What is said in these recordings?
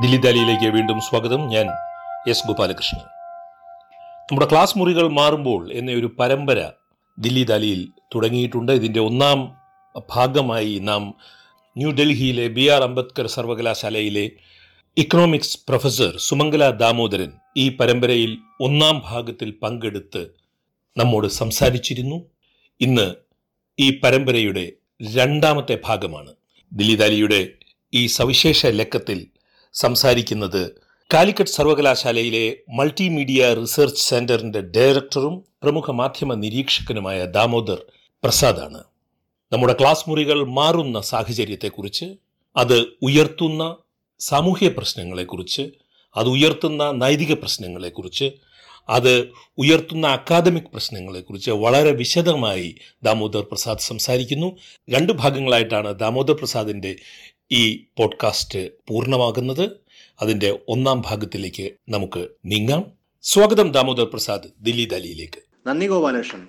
ദില്ലി ദാലിയിലേക്ക് വീണ്ടും സ്വാഗതം. ഞാൻ എസ് ഗോപാലകൃഷ്ണൻ. നമ്മുടെ ക്ലാസ് മുറികൾ മാറുമ്പോൾ എന്ന ഒരു പരമ്പര ദില്ലി ദാലിയിൽ തുടങ്ങിയിട്ടുണ്ട്. ഇതിന്റെ ഒന്നാം ഭാഗമായി നാം ന്യൂഡൽഹിയിലെ ബി ആർ അംബേദ്കർ സർവകലാശാലയിലെ ഇക്കണോമിക്സ് പ്രൊഫസർ സുമംഗല ദാമോദരൻ ഈ പരമ്പരയിൽ ഒന്നാം ഭാഗത്തിൽ പങ്കെടുത്ത് നമ്മോട് സംസാരിച്ചിരുന്നു. ഇന്ന് ഈ പരമ്പരയുടെ രണ്ടാമത്തെ ഭാഗമാണ് ദില്ലി ദാലിയുടെ ഈ സവിശേഷ ലക്കത്തിൽ സംസാരിക്കുന്നത് കാലിക്കറ്റ് സർവകലാശാലയിലെ മൾട്ടിമീഡിയ റിസർച്ച് സെന്ററിന്റെ ഡയറക്ടറും പ്രമുഖ മാധ്യമ നിരീക്ഷകനുമായ ദാമോദർ പ്രസാദാണ്. നമ്മുടെ ക്ലാസ് മുറികൾ മാറുന്ന സാഹചര്യത്തെക്കുറിച്ച് അത് ഉയർത്തുന്ന സാമൂഹ്യ പ്രശ്നങ്ങളെക്കുറിച്ച് അത് ഉയർത്തുന്ന നൈതിക പ്രശ്നങ്ങളെക്കുറിച്ച് അത് ഉയർത്തുന്ന അക്കാദമിക് പ്രശ്നങ്ങളെക്കുറിച്ച് വളരെ വിശദമായി ദാമോദർ പ്രസാദ് സംസാരിക്കുന്നു. രണ്ട് ഭാഗങ്ങളായിട്ടാണ് ദാമോദർ പ്രസാദിന്റെ ഈ പോഡ്കാസ്റ്റ് പൂർണമാകുന്നത് അതിന്റെ ഒന്നാം ഭാഗത്തിലേക്ക് നമുക്ക് നീങ്ങാം. സ്വാഗതം ദാമോദർ പ്രസാദ് ദില്ലി ദാലിയിലേക്ക്. നന്ദി ഗോപാലകൃഷ്ണൻ.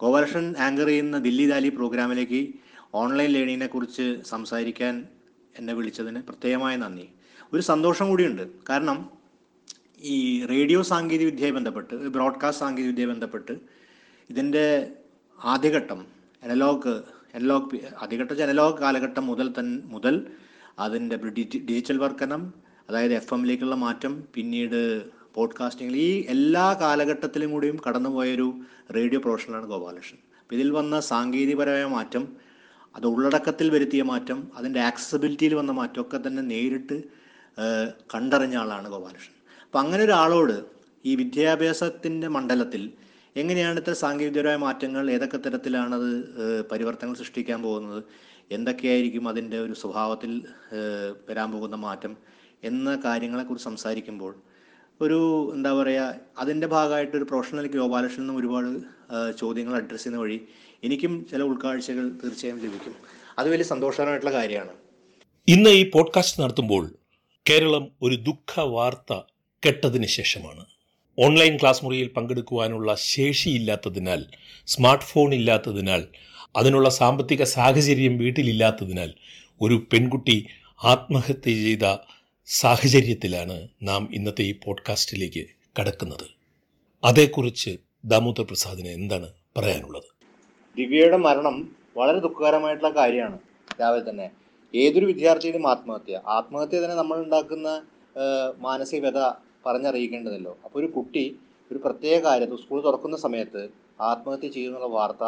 ഗോപാലകൃഷ്ണൻ ആങ്കർ ചെയ്യുന്ന ദില്ലി ദാലി പ്രോഗ്രാമിലേക്ക് ഓൺലൈൻ ലേണിങ്ങിനെ കുറിച്ച് സംസാരിക്കാൻ എന്നെ വിളിച്ചതിന് പ്രത്യേകമായ നന്ദി. ഒരു സന്തോഷം കൂടിയുണ്ട്. കാരണം ഈ റേഡിയോ സാങ്കേതിക വിദ്യയെ ബന്ധപ്പെട്ട് ബ്രോഡ്കാസ്റ്റ് സാങ്കേതിക വിദ്യയെ ബന്ധപ്പെട്ട് ഇതിന്റെ ആദ്യഘട്ടം അനലോഗ് അനലോഗ് ആദ്യഘട്ടം അനലോഗ് കാലഘട്ടം മുതൽ തൻ മുതൽ അതിന്റെ ഡിജിറ്റൽ വർക്കനം അതായത് എഫ് എമ്മിലേക്കുള്ള മാറ്റം പിന്നീട് പോഡ്കാസ്റ്റിംഗിൽ ഈ എല്ലാ കാലഘട്ടത്തിലും കൂടിയും കടന്നുപോയൊരു റേഡിയോ പ്രൊഫഷണലാണ് ഗോപാലകൃഷ്ണൻ. അപ്പോൾ ഇതിൽ വന്ന സാങ്കേതികപരമായ മാറ്റം അത് ഉള്ളടക്കത്തിൽ വരുത്തിയ മാറ്റം അതിന്റെ ആക്സസിബിലിറ്റിയിൽ വന്ന മാറ്റമൊക്കെ തന്നെ നേരിട്ട് കണ്ടറിഞ്ഞ ആളാണ് ഗോപാലകൃഷ്ണൻ. അപ്പം അങ്ങനെ ഒരാളോട് ഈ വിദ്യാഭ്യാസത്തിന്റെ മണ്ഡലത്തിൽ എങ്ങനെയാണ് ഇത്ര സാങ്കേതികപരമായ മാറ്റങ്ങൾ ഏതൊക്കെ തരത്തിലാണത് പരിവർത്തനങ്ങൾ സൃഷ്ടിക്കാൻ പോകുന്നത് എന്തൊക്കെയായിരിക്കും അതിന്റെ ഒരു സ്വഭാവത്തിൽ വരാൻ പോകുന്ന മാറ്റം എന്ന കാര്യങ്ങളെക്കുറിച്ച് സംസാരിക്കുമ്പോൾ ഒരു എന്താ പറയുക അതിന്റെ ഭാഗമായിട്ട് ഒരു പ്രൊഫഷണൽ ഗോപാലകൃഷ്ണൻ നിന്നും ഒരുപാട് ചോദ്യങ്ങൾ അഡ്രസ് ചെയ്യുന്ന വഴി എനിക്കും ചില ഉൾക്കാഴ്ചകൾ തീർച്ചയായും ലഭിക്കും. അത് വലിയ സന്തോഷകരമായിട്ടുള്ള കാര്യമാണ്. ഇന്ന് ഈ പോഡ്കാസ്റ്റ് നടത്തുമ്പോൾ കേരളം ഒരു ദുഃഖ വാർത്ത കെട്ടതിന് ശേഷമാണ്. ഓൺലൈൻ ക്ലാസ് മുറിയിൽ പങ്കെടുക്കുവാനുള്ള ശേഷിയില്ലാത്തതിനാൽ സ്മാർട്ട് ഫോൺ ഇല്ലാത്തതിനാൽ അതിനുള്ള സാമ്പത്തിക സാഹചര്യം വീട്ടിലില്ലാത്തതിനാൽ ഒരു പെൺകുട്ടി ആത്മഹത്യ ചെയ്ത സാഹചര്യത്തിലാണ് നാം ഇന്നത്തെ ഈ പോഡ്കാസ്റ്റിലേക്ക് കടക്കുന്നത്. അതേക്കുറിച്ച് ദാമോദർ പ്രസാദിന് എന്താണ് പറയാനുള്ളത്? ദിവ്യയുടെ മരണം വളരെ ദുഃഖകരമായിട്ടുള്ള കാര്യമാണ്. രാവിലെ തന്നെ ഏതൊരു വിദ്യാർത്ഥിയുടെയും ആത്മഹത്യ. ആത്മഹത്യ തന്നെ നമ്മൾ ഉണ്ടാക്കുന്ന മാനസികത പറഞ്ഞറിയിക്കേണ്ടതല്ലോ. അപ്പോൾ ഒരു കുട്ടി ഒരു പ്രത്യേക കാര്യത്തിൽ സ്കൂൾ തുറക്കുന്ന സമയത്ത് ആത്മഹത്യ ചെയ്യുന്നുള്ള വാർത്ത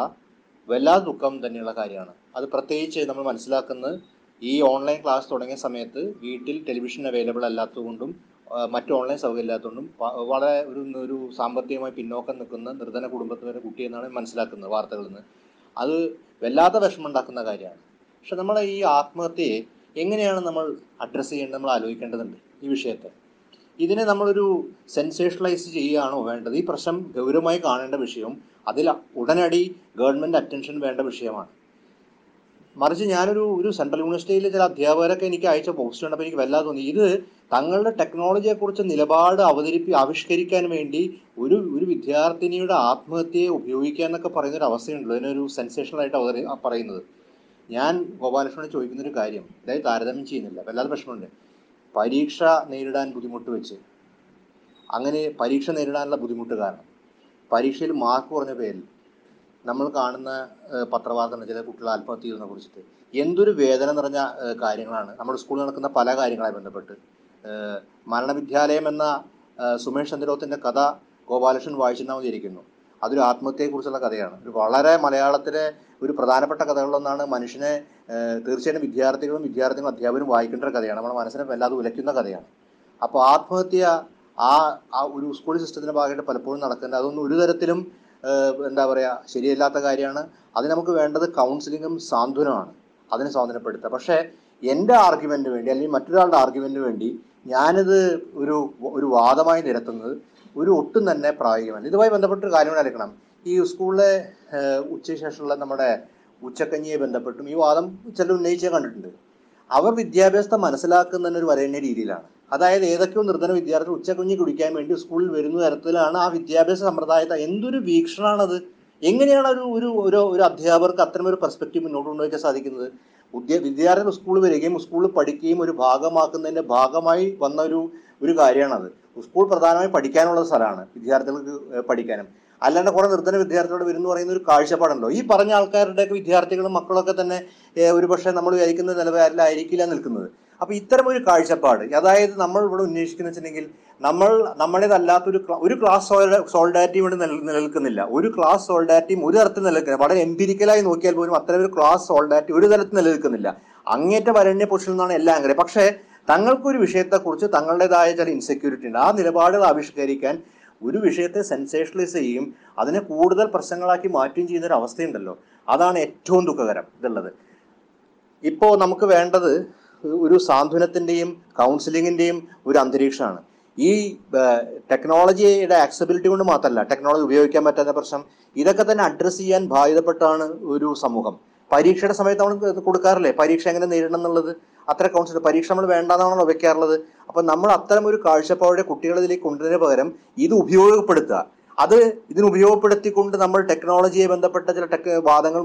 വല്ലാതെ ദുഃഖം തന്നെയുള്ള കാര്യമാണ്. അത് പ്രത്യേകിച്ച് നമ്മൾ മനസ്സിലാക്കുന്നത് ഈ ഓൺലൈൻ ക്ലാസ് തുടങ്ങിയ സമയത്ത് വീട്ടിൽ ടെലിവിഷൻ അവൈലബിൾ അല്ലാത്തതുകൊണ്ടും മറ്റു ഓൺലൈൻ സൗകര്യം ഇല്ലാത്തതുകൊണ്ടും വളരെ ഒരു ഒരു സാമ്പത്തികമായി പിന്നോക്കം നിൽക്കുന്ന നിർധന വരെ കുട്ടി എന്നാണ് മനസ്സിലാക്കുന്നത് വാർത്തകളിൽ നിന്ന്. അത് വല്ലാത്ത വിഷമമുണ്ടാക്കുന്ന കാര്യമാണ്. പക്ഷെ നമ്മൾ ഈ ആത്മഹത്യയെ എങ്ങനെയാണ് നമ്മൾ അഡ്രസ്സ് ചെയ്യേണ്ടത് നമ്മൾ ആലോചിക്കേണ്ടതുണ്ട് ഈ വിഷയത്തെ? ഇതിനെ നമ്മളൊരു സെൻസേഷണലൈസ് ചെയ്യുകയാണോ വേണ്ടത്? ഈ പ്രശ്നം ഗൗരവമായി കാണേണ്ട വിഷയവും അതിൽ ഉടനടി ഗവൺമെന്റ് അറ്റൻഷൻ വേണ്ട വിഷയമാണ്. മറിച്ച് ഞാനൊരു ഒരു സെൻട്രൽ യൂണിവേഴ്സിറ്റിയിലെ ചില അധ്യാപകരൊക്കെ എനിക്ക് അയച്ച പോസ്റ്റ് കണ്ടപ്പോൾ എനിക്ക് വല്ലാതെ തോന്നി. ഇത് തങ്ങളുടെ ടെക്നോളജിയെക്കുറിച്ച് നിലപാട് അവതരിപ്പി ആവിഷ്കരിക്കാൻ വേണ്ടി ഒരു ഒരു വിദ്യാർത്ഥിനിയുടെ ആത്മഹത്യയെ ഉപയോഗിക്കുക എന്നൊക്കെ പറയുന്ന ഒരു അവസ്ഥയുണ്ടല്ലോ. അതിനൊരു സെൻസേഷണലായിട്ട് അവതരി പറയുന്നത്. ഞാൻ ഗോപാലകൃഷ്ണനോട് ചോദിക്കുന്നൊരു കാര്യം. അതായത് താരതമ്യം ചെയ്യുന്നില്ല. വല്ലാതെ പ്രശ്നമുണ്ട് പരീക്ഷ നേരിടാൻ ബുദ്ധിമുട്ട് വെച്ച്. അങ്ങനെ പരീക്ഷ നേരിടാനുള്ള ബുദ്ധിമുട്ട് കാരണം. പരീക്ഷയിൽ മാർക്ക് കുറഞ്ഞ പേരിൽ നമ്മൾ കാണുന്ന പത്രവാർത്തകൾ ചില കുട്ടികൾ ആത്മഹത്യ കുറിച്ചിട്ട്. എന്തൊരു വേദന നിറഞ്ഞ കാര്യങ്ങളാണ്. നമ്മുടെ സ്കൂളിൽ നടക്കുന്ന പല കാര്യങ്ങളായി ബന്ധപ്പെട്ട്. മരണവിദ്യാലയം എന്ന സുമേഷ് ചന്ദ്രോത്തിന്റെ കഥ ഗോപാലകൃഷ്ണൻ വായിച്ചിട്ടുണ്ടാവും അതൊരു ആത്മഹത്യയെക്കുറിച്ചുള്ള കഥയാണ്. ഒരു വളരെ മലയാളത്തിലെ ഒരു പ്രധാനപ്പെട്ട കഥകളിലൊന്നാണ് മനുഷ്യനെ തീർച്ചയായും വിദ്യാർത്ഥികളും വിദ്യാർത്ഥികളും അധ്യാപകരും വായിക്കേണ്ട ഒരു കഥയാണ്. നമ്മുടെ മനസ്സിനെ വല്ലാതെ ഉലയ്ക്കുന്ന കഥയാണ്. അപ്പോൾ ആത്മഹത്യ ആ ആ ഒരു സ്കൂൾ സിസ്റ്റത്തിന്റെ ഭാഗമായിട്ട് പലപ്പോഴും നടക്കുന്നത് അതൊന്നും ഒരു തരത്തിലും എന്താ പറയുക ശരിയല്ലാത്ത കാര്യമാണ്. അതിന് നമുക്ക് വേണ്ടത് കൗൺസിലിങ്ങും സാന്ത്വനമാണ് അതിനെ സ്വാതന്ത്ര്യപ്പെടുത്തുക പക്ഷേ എന്റെ ആർഗ്യുമെന്റിന് വേണ്ടി അല്ലെങ്കിൽ മറ്റൊരാളുടെ ആർഗ്യുമെന്റിന് വേണ്ടി ഞാനിത് ഒരു ഒരു വാദമായി നിരത്തുന്നത് ഒരു ഒട്ടും തന്നെ പ്രായോഗികമല്ല. ഇതുമായി ബന്ധപ്പെട്ടൊരു കാര്യം എടുക്കണം ഈ സ്കൂളിലെ ഉച്ചശേഷമുള്ള നമ്മുടെ ഉച്ചക്കഞ്ഞിയെ ബന്ധപ്പെട്ടും ഈ വാദം ചിലർ ഉന്നയിച്ചേ കണ്ടിട്ടുണ്ട്. അവർ വിദ്യാഭ്യാസത്തെ മനസ്സിലാക്കുന്ന ഒരു വരേണ്ട രീതിയിലാണ്. അതായത് ഏതൊക്കെയോ നിർധന വിദ്യാർത്ഥികൾ ഉച്ചക്കുഞ്ഞി കുടിക്കാൻ വേണ്ടി സ്കൂളിൽ വരുന്ന തരത്തിലാണ് ആ വിദ്യാഭ്യാസ സമ്പ്രദായത്തെ എന്തൊരു വീക്ഷണമാണത്? എങ്ങനെയാണ് ഒരു ഒരു ഒരു ഒരു അധ്യാപകർക്ക് അത്തരം ഒരു പെർസ്പെക്റ്റീവ് മുന്നോട്ട് കൊണ്ടുവയ്ക്കാൻ സാധിക്കുന്നത്? വിദ്യാർത്ഥികൾ സ്കൂളിൽ വരികയും സ്കൂളിൽ പഠിക്കുകയും ഒരു ഭാഗമാക്കുന്നതിന്റെ ഭാഗമായി വന്ന ഒരു ഒരു കാര്യമാണത്. സ്കൂൾ പ്രധാനമായും പഠിക്കാനുള്ള സ്ഥലമാണ് വിദ്യാർത്ഥികൾക്ക് പഠിക്കാനും. അല്ലാണ്ട് കുറെ നിർദ്ധന വിദ്യാർത്ഥികളോട് വരുന്നു പറയുന്ന ഒരു കാഴ്ചപ്പാടുണ്ടോ ഈ പറഞ്ഞ ആൾക്കാരുടെയൊക്കെ വിദ്യാർത്ഥികളും മക്കളൊക്കെ തന്നെ ഒരു പക്ഷേ നമ്മൾ വിചാരിക്കുന്ന നിലവാരത്തിലായിരിക്കില്ല നിൽക്കുന്നത്. അപ്പോൾ ഇത്തരം ഒരു കാഴ്ചപ്പാട് അതായത് നമ്മൾ ഇവിടെ ഉന്നയിക്കുന്ന വെച്ചിട്ടുണ്ടെങ്കിൽ നമ്മൾ നമ്മുടേതല്ലാത്തൊരു ഒരു ക്ലാസ് സോൾഡാരിറ്റി ഇവിടെ നില- നിലനിൽക്കുന്നില്ല. ഒരു ക്ലാസ് സോൾഡാരിറ്റിയും ഒരു തരത്തിൽ നിലനിൽക്കുന്നില്ല. വളരെ എംപിരിക്കലായി നോക്കിയാൽ പോലും അത്തരം ഒരു ക്ലാസ് സോൾഡാരിറ്റി ഒരു തരത്തിൽ നിലനിൽക്കുന്നില്ല. അങ്ങേറ്റ വരണ്യ പൊസിഷനിൽ നിന്നാണ് എല്ലാം അങ്ങനെ പക്ഷേ തങ്ങൾക്കൊരു വിഷയത്തെക്കുറിച്ച് തങ്ങളുടേതായ ചില ഇൻസെക്യൂരിറ്റി ഉണ്ട്. ആ നിലപാടുകൾ ആവിഷ്കരിക്കാൻ ഒരു വിഷയത്തെ സെൻസേഷണലൈസ് ചെയ്യും. അതിനെ കൂടുതൽ പ്രശ്നങ്ങളാക്കി മാറ്റുകയും ചെയ്യുന്ന ഒരു അവസ്ഥയുണ്ടല്ലോ. അതാണ് ഏറ്റവും ദുഃഖകരം ഇതുള്ളത്. ഇപ്പോൾ നമുക്ക് വേണ്ടത് ഒരു സാന്ത്വനത്തിന്റെയും കൗൺസിലിങ്ങിന്റെയും ഒരു അന്തരീക്ഷമാണ്. ഈ ടെക്നോളജിയുടെ ആക്സബിലിറ്റി കൊണ്ട് മാത്രമല്ല ടെക്നോളജി ഉപയോഗിക്കാൻ പറ്റാത്ത പ്രശ്നം ഇതൊക്കെ തന്നെ അഡ്രസ്സ് ചെയ്യാൻ ബാധ്യതപ്പെട്ടാണ് ഒരു സമൂഹം. പരീക്ഷയുടെ സമയത്ത് നമ്മൾ കൊടുക്കാറില്ലേ? പരീക്ഷ എങ്ങനെ നേരിടണം എന്നുള്ളത്? അത്ര കൗൺസിൽ പരീക്ഷ നമ്മൾ വേണ്ടാന്നാണല്ലോ വെക്കാറുള്ളത്. അപ്പൊ നമ്മൾ അത്തരം ഒരു കാഴ്ചപ്പാടെ കുട്ടികളിലേക്ക് കൊണ്ടുവരുന്നതിന് പകരം ഇത് ഉപയോഗപ്പെടുത്തുക. അത് ഇതിന് ഉപയോഗപ്പെടുത്തിക്കൊണ്ട് നമ്മൾ ടെക്നോളജിയെ ബന്ധപ്പെട്ട ചില ടെക് വാദങ്ങൾ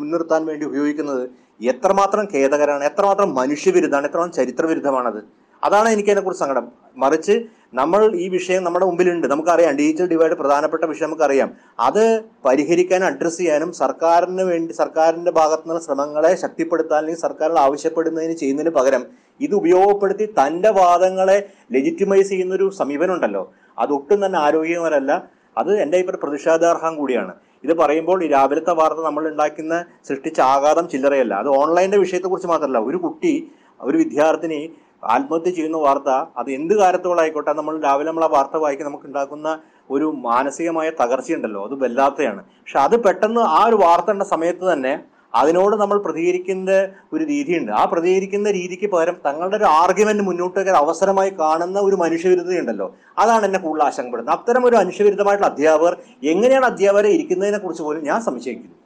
മുൻനിർത്താൻ വേണ്ടി ഉപയോഗിക്കുന്നത് എത്രമാത്രം ഖേദകരമാണ് എത്രമാത്രം മനുഷ്യവിരുദ്ധമാണ് എത്രമാത്രം ചരിത്രവിരുദ്ധമാണത്. അതാണ് എനിക്ക് അതിനെക്കുറിച്ച് സങ്കടം. മറിച്ച് നമ്മൾ ഈ വിഷയം നമ്മുടെ മുമ്പിലുണ്ട്. നമുക്കറിയാം ഡിജിറ്റൽ ഡിവൈഡ് പ്രധാനപ്പെട്ട വിഷയം നമുക്കറിയാം. അത് പരിഹരിക്കാനും അഡ്രസ്സ് ചെയ്യാനും സർക്കാരിന് വേണ്ടി സർക്കാരിന്റെ ഭാഗത്തു നിന്നുള്ള ശ്രമങ്ങളെ ശക്തിപ്പെടുത്താൻ അല്ലെങ്കിൽ സർക്കാരിൽ ആവശ്യപ്പെടുന്നതിന് ചെയ്യുന്നതിന് പകരം ഇത് ഉപയോഗപ്പെടുത്തി തന്റെ വാദങ്ങളെ ലെജിറ്റിമൈസ് ചെയ്യുന്ന ഒരു സമീപനം ഉണ്ടല്ലോ. അതൊട്ടും തന്നെ ആരോഗ്യകരമല്ല. അത് എന്റെ ഇപ്പം പ്രതിഷേധാർഹം കൂടിയാണ്. ഇത് പറയുമ്പോൾ ഈ രാവിലത്തെ വാർത്ത നമ്മൾ ഉണ്ടാക്കുന്ന സൃഷ്ടിച്ച ആഘാതം ചില്ലറയല്ല. അത് ഓൺലൈന്റെ വിഷയത്തെക്കുറിച്ച് മാത്രമല്ല. ഒരു കുട്ടി ഒരു വിദ്യാർത്ഥിനി ആത്മഹത്യ ചെയ്യുന്ന വാർത്ത അത് എന്ത് കാര്യത്തോളായിക്കോട്ടെ നമ്മൾ രാവിലെ നമ്മൾ ആ വാർത്ത വായിക്കാൻ നമുക്ക് ഉണ്ടാക്കുന്ന ഒരു മാനസികമായ തകർച്ചയുണ്ടല്ലോ അത് വല്ലാത്തയാണ്. പക്ഷെ അത് പെട്ടെന്ന് ആ ഒരു വാർത്ത ഉണ്ട സമയത്ത് തന്നെ അതിനോട് നമ്മൾ പ്രതികരിക്കുന്ന ഒരു രീതിയുണ്ട്. ആ പ്രതികരിക്കുന്ന രീതിക്ക് പകരം തങ്ങളുടെ ഒരു ആർഗ്യുമെന്റ് മുന്നോട്ട് അവസരമായി കാണുന്ന ഒരു മനുഷ്യവിരുദ്ധതയുണ്ടല്ലോ. അതാണ് എന്നെ കൂടുതൽ ആശങ്കപ്പെടുന്നത്. അത്തരം ഒരു മനുഷ്യവിരുദ്ധമായിട്ടുള്ള അധ്യാപകർ എങ്ങനെയാണ് അധ്യാപകരെ ഇരിക്കുന്നതിനെ കുറിച്ച് പോലും ഞാൻ സംശയിക്കുന്നു.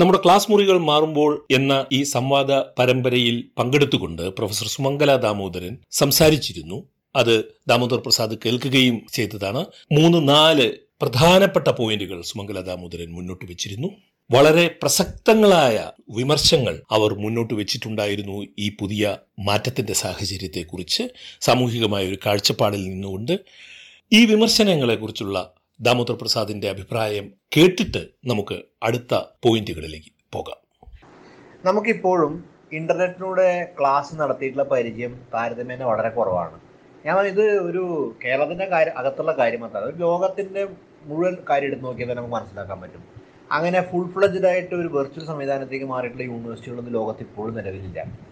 നമ്മുടെ ക്ലാസ് മുറികൾ മാറുമ്പോൾ എന്ന ഈ സംവാദ പരമ്പരയിൽ പങ്കെടുത്തുകൊണ്ട് പ്രൊഫസർ സുമംഗല ദാമോദരൻ സംസാരിച്ചിരുന്നു. അത് ദാമോദർ പ്രസാദ് കേൾക്കുകയും ചെയ്തതാണ്. മൂന്ന് നാല് പ്രധാനപ്പെട്ട പോയിന്റുകൾ സുമംഗല ദാമോദരൻ മുന്നോട്ട് വെച്ചിരുന്നു. വളരെ പ്രസക്തങ്ങളായ വിമർശങ്ങൾ അവർ മുന്നോട്ട് വെച്ചിട്ടുണ്ടായിരുന്നു ഈ പുതിയ മാറ്റത്തിന്റെ സാഹചര്യത്തെക്കുറിച്ച്. സാമൂഹികമായ ഒരു കാഴ്ചപ്പാടിൽ നിന്നുകൊണ്ട് ഈ വിമർശനങ്ങളെക്കുറിച്ചുള്ള ദാമോദർ പ്രസാദിന്റെ അഭിപ്രായം കേട്ടിട്ട് നമുക്ക് അടുത്ത പോയിന്റുകളിലേക്ക് പോകാം. നമുക്കിപ്പോഴും ഇന്റർനെറ്റിലൂടെ ക്ലാസ് നടത്തിയിട്ടുള്ള പരിചയം താരതമ്യേന വളരെ കുറവാണ്. ഞാൻ ഇത് ഒരു കേരളത്തിന്റെ കാര്യം അകത്തുള്ള കാര്യം മാത്രമല്ല ഒരു ലോകത്തിന്റെ മുഴുവൻ കാര്യം എടുത്ത് നോക്കിയാൽ നമുക്ക് മനസ്സിലാക്കാൻ പറ്റും. അങ്ങനെ ഫുൾ ഫ്ലഡ്ജഡ് ആയിട്ട് ഒരു വെർച്വൽ സംവിധാനത്തേക്ക് മാറിയിട്ടുള്ള യൂണിവേഴ്സിറ്റികളൊന്നും ലോകത്ത് ഇപ്പോഴും നിലവിലില്ല.